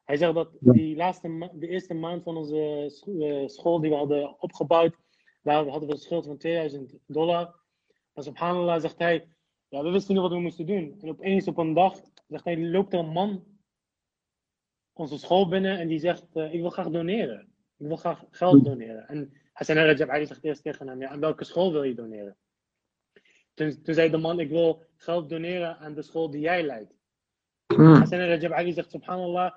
Hij zegt dat die laatste de eerste maand van onze scho- school die we hadden opgebouwd, daar hadden we een schuld van 2000 dollar. En subhanallah zegt hij, ja, we wisten niet wat we moesten doen. En opeens op een dag, zegt hij, loopt er een man onze school binnen en die zegt, eh, ik wil graag doneren. Ik wil graag geld doneren. En Hassan Rajab Ali zegt eerst tegen hem, ja, aan welke school wil je doneren? Toen, toen zei de man, ik wil geld doneren aan de school die jij leidt. Hmm. Hassan Rajab Ali zegt, subhanallah,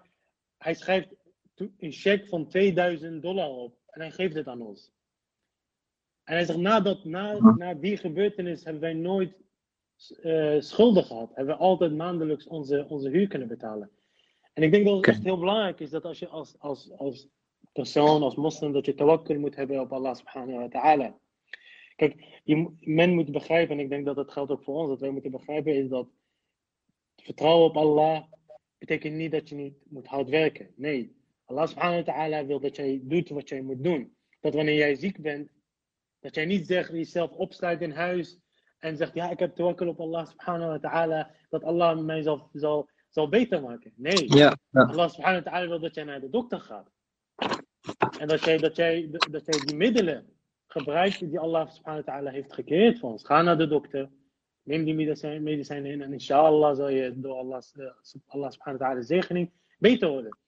hij schrijft een cheque van 2000 dollar op en hij geeft het aan ons. En hij zegt, na, dat, na, na die gebeurtenis hebben wij nooit eh, schulden gehad. Hebben we altijd maandelijks onze, onze huur kunnen betalen. En ik denk dat het echt heel belangrijk is dat als je als, als, als persoon, als moslim, dat je tawakkul moet hebben op Allah subhanahu wa ta'ala. Kijk, je, men moet begrijpen, en ik denk dat dat geldt ook voor ons, dat wij moeten begrijpen, is dat vertrouwen op Allah betekent niet dat je niet moet hard werken. Nee, Allah subhanahu wa ta'ala wil dat jij doet wat jij moet doen. Dat wanneer jij ziek bent, dat jij niet zegt, jezelf opsluit in huis en zegt, ja, ik heb tawakkul op Allah subhanahu wa ta'ala, dat Allah mij zal, zal, zal beter maken. Nee, Ja, ja. Allah subhanahu wa ta'ala wil dat jij naar de dokter gaat. En dat jij, dat jij, dat jij die middelen gebruikt die Allah subhanahu wa ta'ala heeft gecreëerd voor ons. Ga naar de dokter. Neem die medicijn- medicijnen in en inshallah zal je door Allah's, eh, Allah subhanahu wa ta'ala zegening beter worden.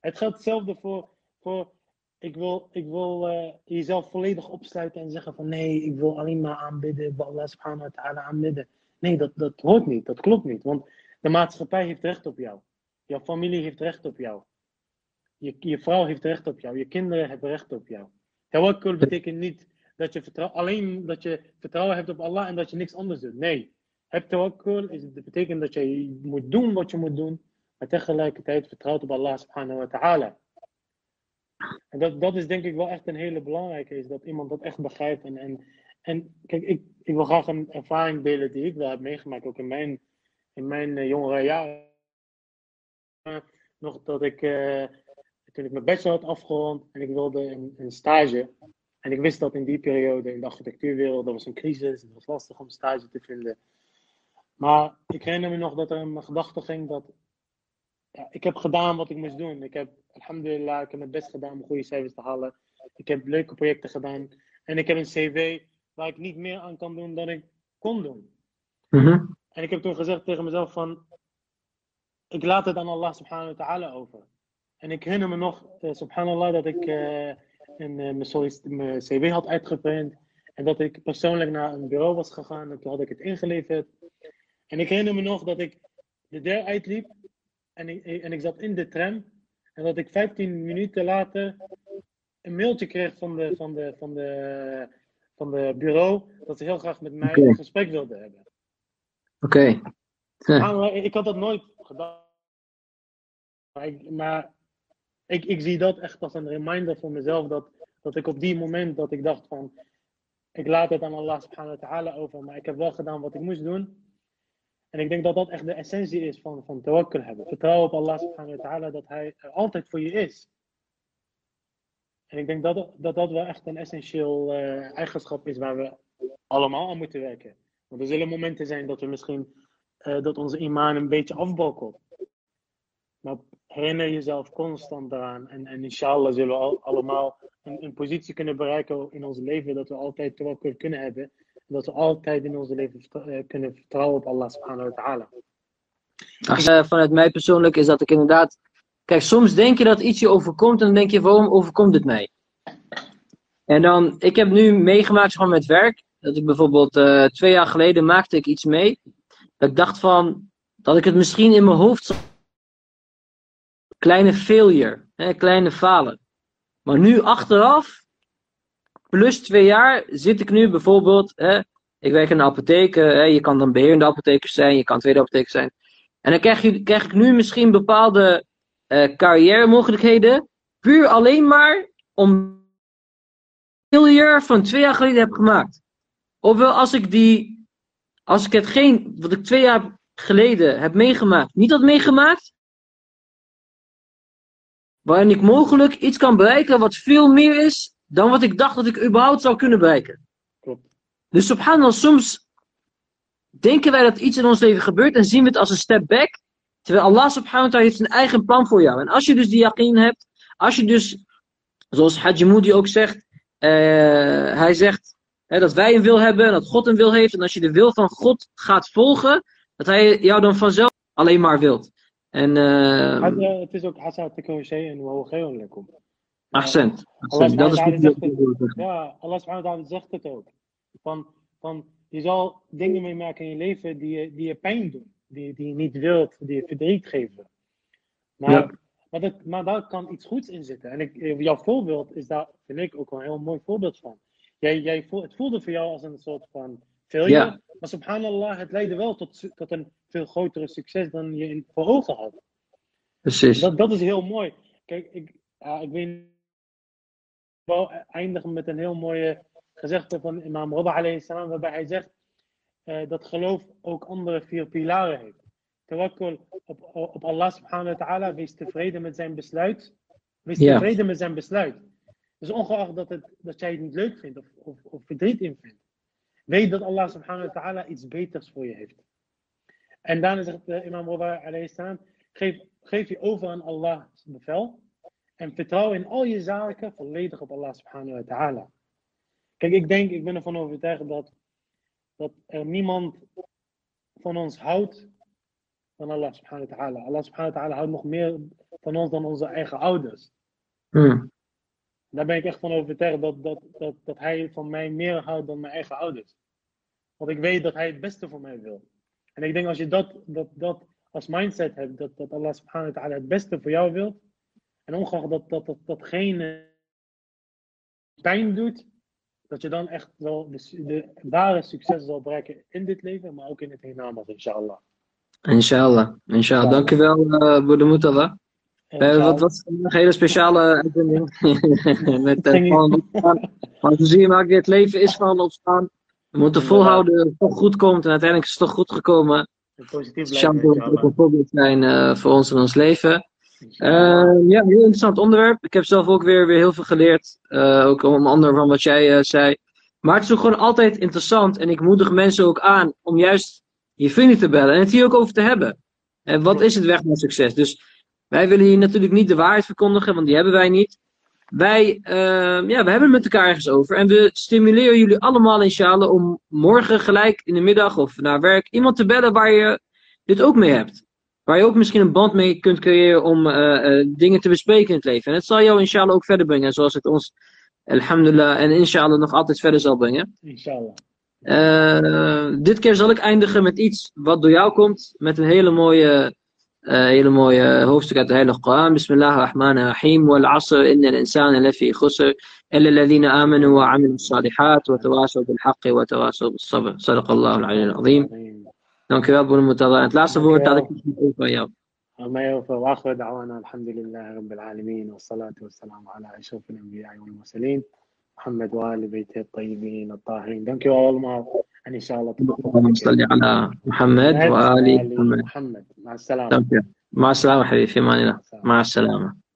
Het geldt hetzelfde voor, voor ik wil, ik wil eh, jezelf volledig opsluiten en zeggen van nee, ik wil alleen maar aanbidden, Allah subhanahu wa ta'ala aanbidden. Nee, dat, dat hoort niet, dat klopt niet. Want de maatschappij heeft recht op jou. Jouw familie heeft recht op jou. Je, je vrouw heeft recht op jou. Je kinderen hebben recht op jou. Tawakkul betekent niet dat je alleen dat je vertrouwen hebt op Allah en dat je niks anders doet. Nee. Heb tawakkul dat betekent dat je moet doen wat je moet doen, maar tegelijkertijd vertrouwt op Allah subhanahu wa ta'ala. En dat, dat is denk ik wel echt een hele belangrijke, is dat iemand dat echt begrijpt. En, en, en kijk, ik, ik wil graag een ervaring delen die ik wel heb meegemaakt, ook in mijn, in mijn uh, jongere jaren. nog dat ik, uh, toen ik mijn bachelor had afgerond en ik wilde een, een stage. En ik wist dat in die periode in de architectuurwereld, dat was een crisis, het was lastig om stage te vinden. Maar ik herinner me nog dat er een gedachte ging dat ik heb gedaan wat ik moest doen. Ik heb, alhamdulillah, ik heb mijn best gedaan om goede cijfers te halen. Ik heb leuke projecten gedaan. En ik heb een cv waar ik niet meer aan kan doen dan ik kon doen. Mhm. En ik heb toen gezegd tegen mezelf van, ik laat het aan Allah subhanahu wa ta'ala over. En ik herinner me nog, uh, subhanallah, dat ik uh, een, uh, mijn, mijn cv had uitgeprint. En dat ik persoonlijk naar een bureau was gegaan en toen had ik het ingeleverd. En ik herinner me nog dat ik de deur uitliep en ik, en ik zat in de tram. En dat ik 15 minuten later een mailtje kreeg van de, van de, van de, van de bureau. Dat ze heel graag met mij een gesprek wilden hebben. Oké. Maar ik had dat nooit gedaan. Maar, ik, maar ik, ik zie dat echt als een reminder voor mezelf. Dat, dat ik op die moment dat ik dacht van. Ik laat het aan Allah subhanahu wa ta'ala over. Maar ik heb wel gedaan wat ik moest doen. En ik denk dat dat echt de essentie is van, van tawakkul hebben. Vertrouwen op Allah subhanahu wa ta'ala dat hij er altijd voor je is. En ik denk dat dat, dat wel echt een essentieel uh, eigenschap is waar we allemaal aan moeten werken. Want er zullen momenten zijn dat we misschien uh, dat onze imaan een beetje afbrokkelt. Maar herinner jezelf constant daaraan. En, en inshallah zullen we al, allemaal een, een, positie kunnen bereiken in ons leven dat we altijd tawakkul kunnen hebben. Dat we altijd in ons leven uh, kunnen vertrouwen op Allah subhanahu wa ta'ala. Uh, vanuit mij persoonlijk is dat ik inderdaad. Kijk, soms denk je dat iets je overkomt en dan denk je, waarom overkomt dit mij? En dan, ik heb nu meegemaakt gewoon met werk. Dat ik bijvoorbeeld uh, twee jaar geleden maakte ik iets mee. Dat ik dacht van, dat ik het misschien in mijn hoofd Kleine failure, hè, kleine falen. Maar nu achteraf, plus twee jaar, zit ik nu bijvoorbeeld, hè, ik werk in een apotheek, hè, je kan dan beheerende apotheker zijn, je kan tweede apotheker zijn. En dan krijg, je, krijg ik nu misschien bepaalde uh, carrière mogelijkheden, puur alleen maar om failure van twee jaar geleden heb gemaakt. Ofwel als ik die, als ik hetgeen wat ik twee jaar geleden heb meegemaakt, niet had meegemaakt, waarin ik mogelijk iets kan bereiken wat veel meer is dan wat ik dacht dat ik überhaupt zou kunnen bereiken. Klopt. Dus subhanallah, soms denken wij dat iets in ons leven gebeurt en zien we het als een step back, terwijl Allah subhanahu wa ta'ala heeft zijn eigen plan voor jou. En als je dus die yaqeen hebt, als je dus, zoals Haji Moody ook zegt, uh, hij zegt hè, dat wij een wil hebben en dat God een wil heeft, en als je de wil van God gaat volgen, dat hij jou dan vanzelf alleen maar wilt. En, uh, het is ook hasa tekun shay'in wa Accent. Dat is goed. zegt het. Ja, Allah subhanahu wa ta'ala zegt het ook. Van, van, je zal dingen meemaken in je leven die je, die je pijn doen. Die, die je niet wilt, die je verdriet geven. Maar, Ja. maar, dat, maar daar kan iets goeds in zitten. En ik, jouw voorbeeld is daar, vind ik, ook wel een heel mooi voorbeeld van. Jij, jij voel, het voelde voor jou als een soort van failure. Ja. Maar subhanallah, het leidde wel tot, tot een veel grotere succes dan je in, voor ogen had. Precies. Dat, dat is heel mooi. Kijk, ik, ja, ik weet wel eindigen met een heel mooie gezegde van imam Rabah alayhi salam, waarbij hij zegt eh, dat geloof ook andere vier pilaren heeft. Tawakkul op, op Allah subhanahu wa ta'ala, wees tevreden met zijn besluit. Wees Ja. tevreden met zijn besluit. Dus ongeacht dat, het, dat jij het niet leuk vindt of, of, of verdriet in vindt. Weet dat Allah subhanahu wa ta'ala iets beters voor je heeft. En daarna zegt uh, imam Rabah alayhi salam, geef, geef je over aan Allah's bevel. En vertrouw in al je zaken volledig op Allah subhanahu wa ta'ala. Kijk, ik denk, ik ben ervan overtuigd dat, dat er niemand van ons houdt dan Allah subhanahu wa ta'ala. Allah subhanahu wa ta'ala houdt nog meer van ons dan onze eigen ouders. Hmm. Daar ben ik echt van overtuigd dat, dat, dat, dat hij van mij meer houdt dan mijn eigen ouders. Want ik weet dat hij het beste voor mij wil. En ik denk als je dat, dat, dat als mindset hebt, dat, dat Allah subhanahu wa ta'ala het beste voor jou wil, En ongeacht dat, dat, dat, datgene pijn doet, dat je dan echt wel de, de ware succes zal bereiken in dit leven, maar ook in het hiernamaals, inshallah. Inshallah, inshallah. Dankjewel, uh, Boede Mutala. Uh, wat was een hele speciale uitzending. Met van, maar zo zie je maar, het leven is van opstaan. We moeten volhouden dat het toch goed komt en uiteindelijk is het toch goed gekomen. Positief blijven. ook een voorbeeld zijn uh, voor ons in ons leven. Uh, ja, heel interessant onderwerp. Ik heb zelf ook weer, weer heel veel geleerd. Uh, ook om ander van wat jij uh, zei. Maar het is ook gewoon altijd interessant. En ik moedig mensen ook aan om juist je vrienden te bellen. En het hier ook over te hebben. En wat is het weg naar succes? Dus wij willen hier natuurlijk niet de waarheid verkondigen, want die hebben wij niet. Wij, ja, we hebben het met elkaar ergens over. En we stimuleren jullie allemaal inshallah om morgen gelijk in de middag of naar werk iemand te bellen waar je dit ook mee hebt. Waar je ook misschien een band mee kunt creëren om eh, eh, dingen te bespreken in het leven. En het zal jou inshallah ook verder brengen, zoals het ons alhamdulillah en inshallah nog altijd verder zal brengen. Inshallah. Uh, dit keer zal ik eindigen met iets wat door jou komt, met een hele mooie, uh, hele mooie hoofdstuk uit de Heilige Koran. Bismillah ar-Rahman ar-Rahim. Wal asr inna al-insan lafi khusr. Illa alladhina amanu wa amilu salihat wa tawasaw bil haqqi wa tawasaw bil sabr. Sadaqallahu al-alim al-azim. Woord dat ik over van jou. وما يوفى وآخر دعوانا الحمد لله رب العالمين والصلاة والسلام على أشرف الأنبياء والمرسلين محمد وآل بيته الطيبين الطاهرين. Dank u allemaal en inshallah اللهم صل على محمد وآل محمد. محمد. مع السلامة. مع السلامة حبيبي. في أمان الله. مع السلامة.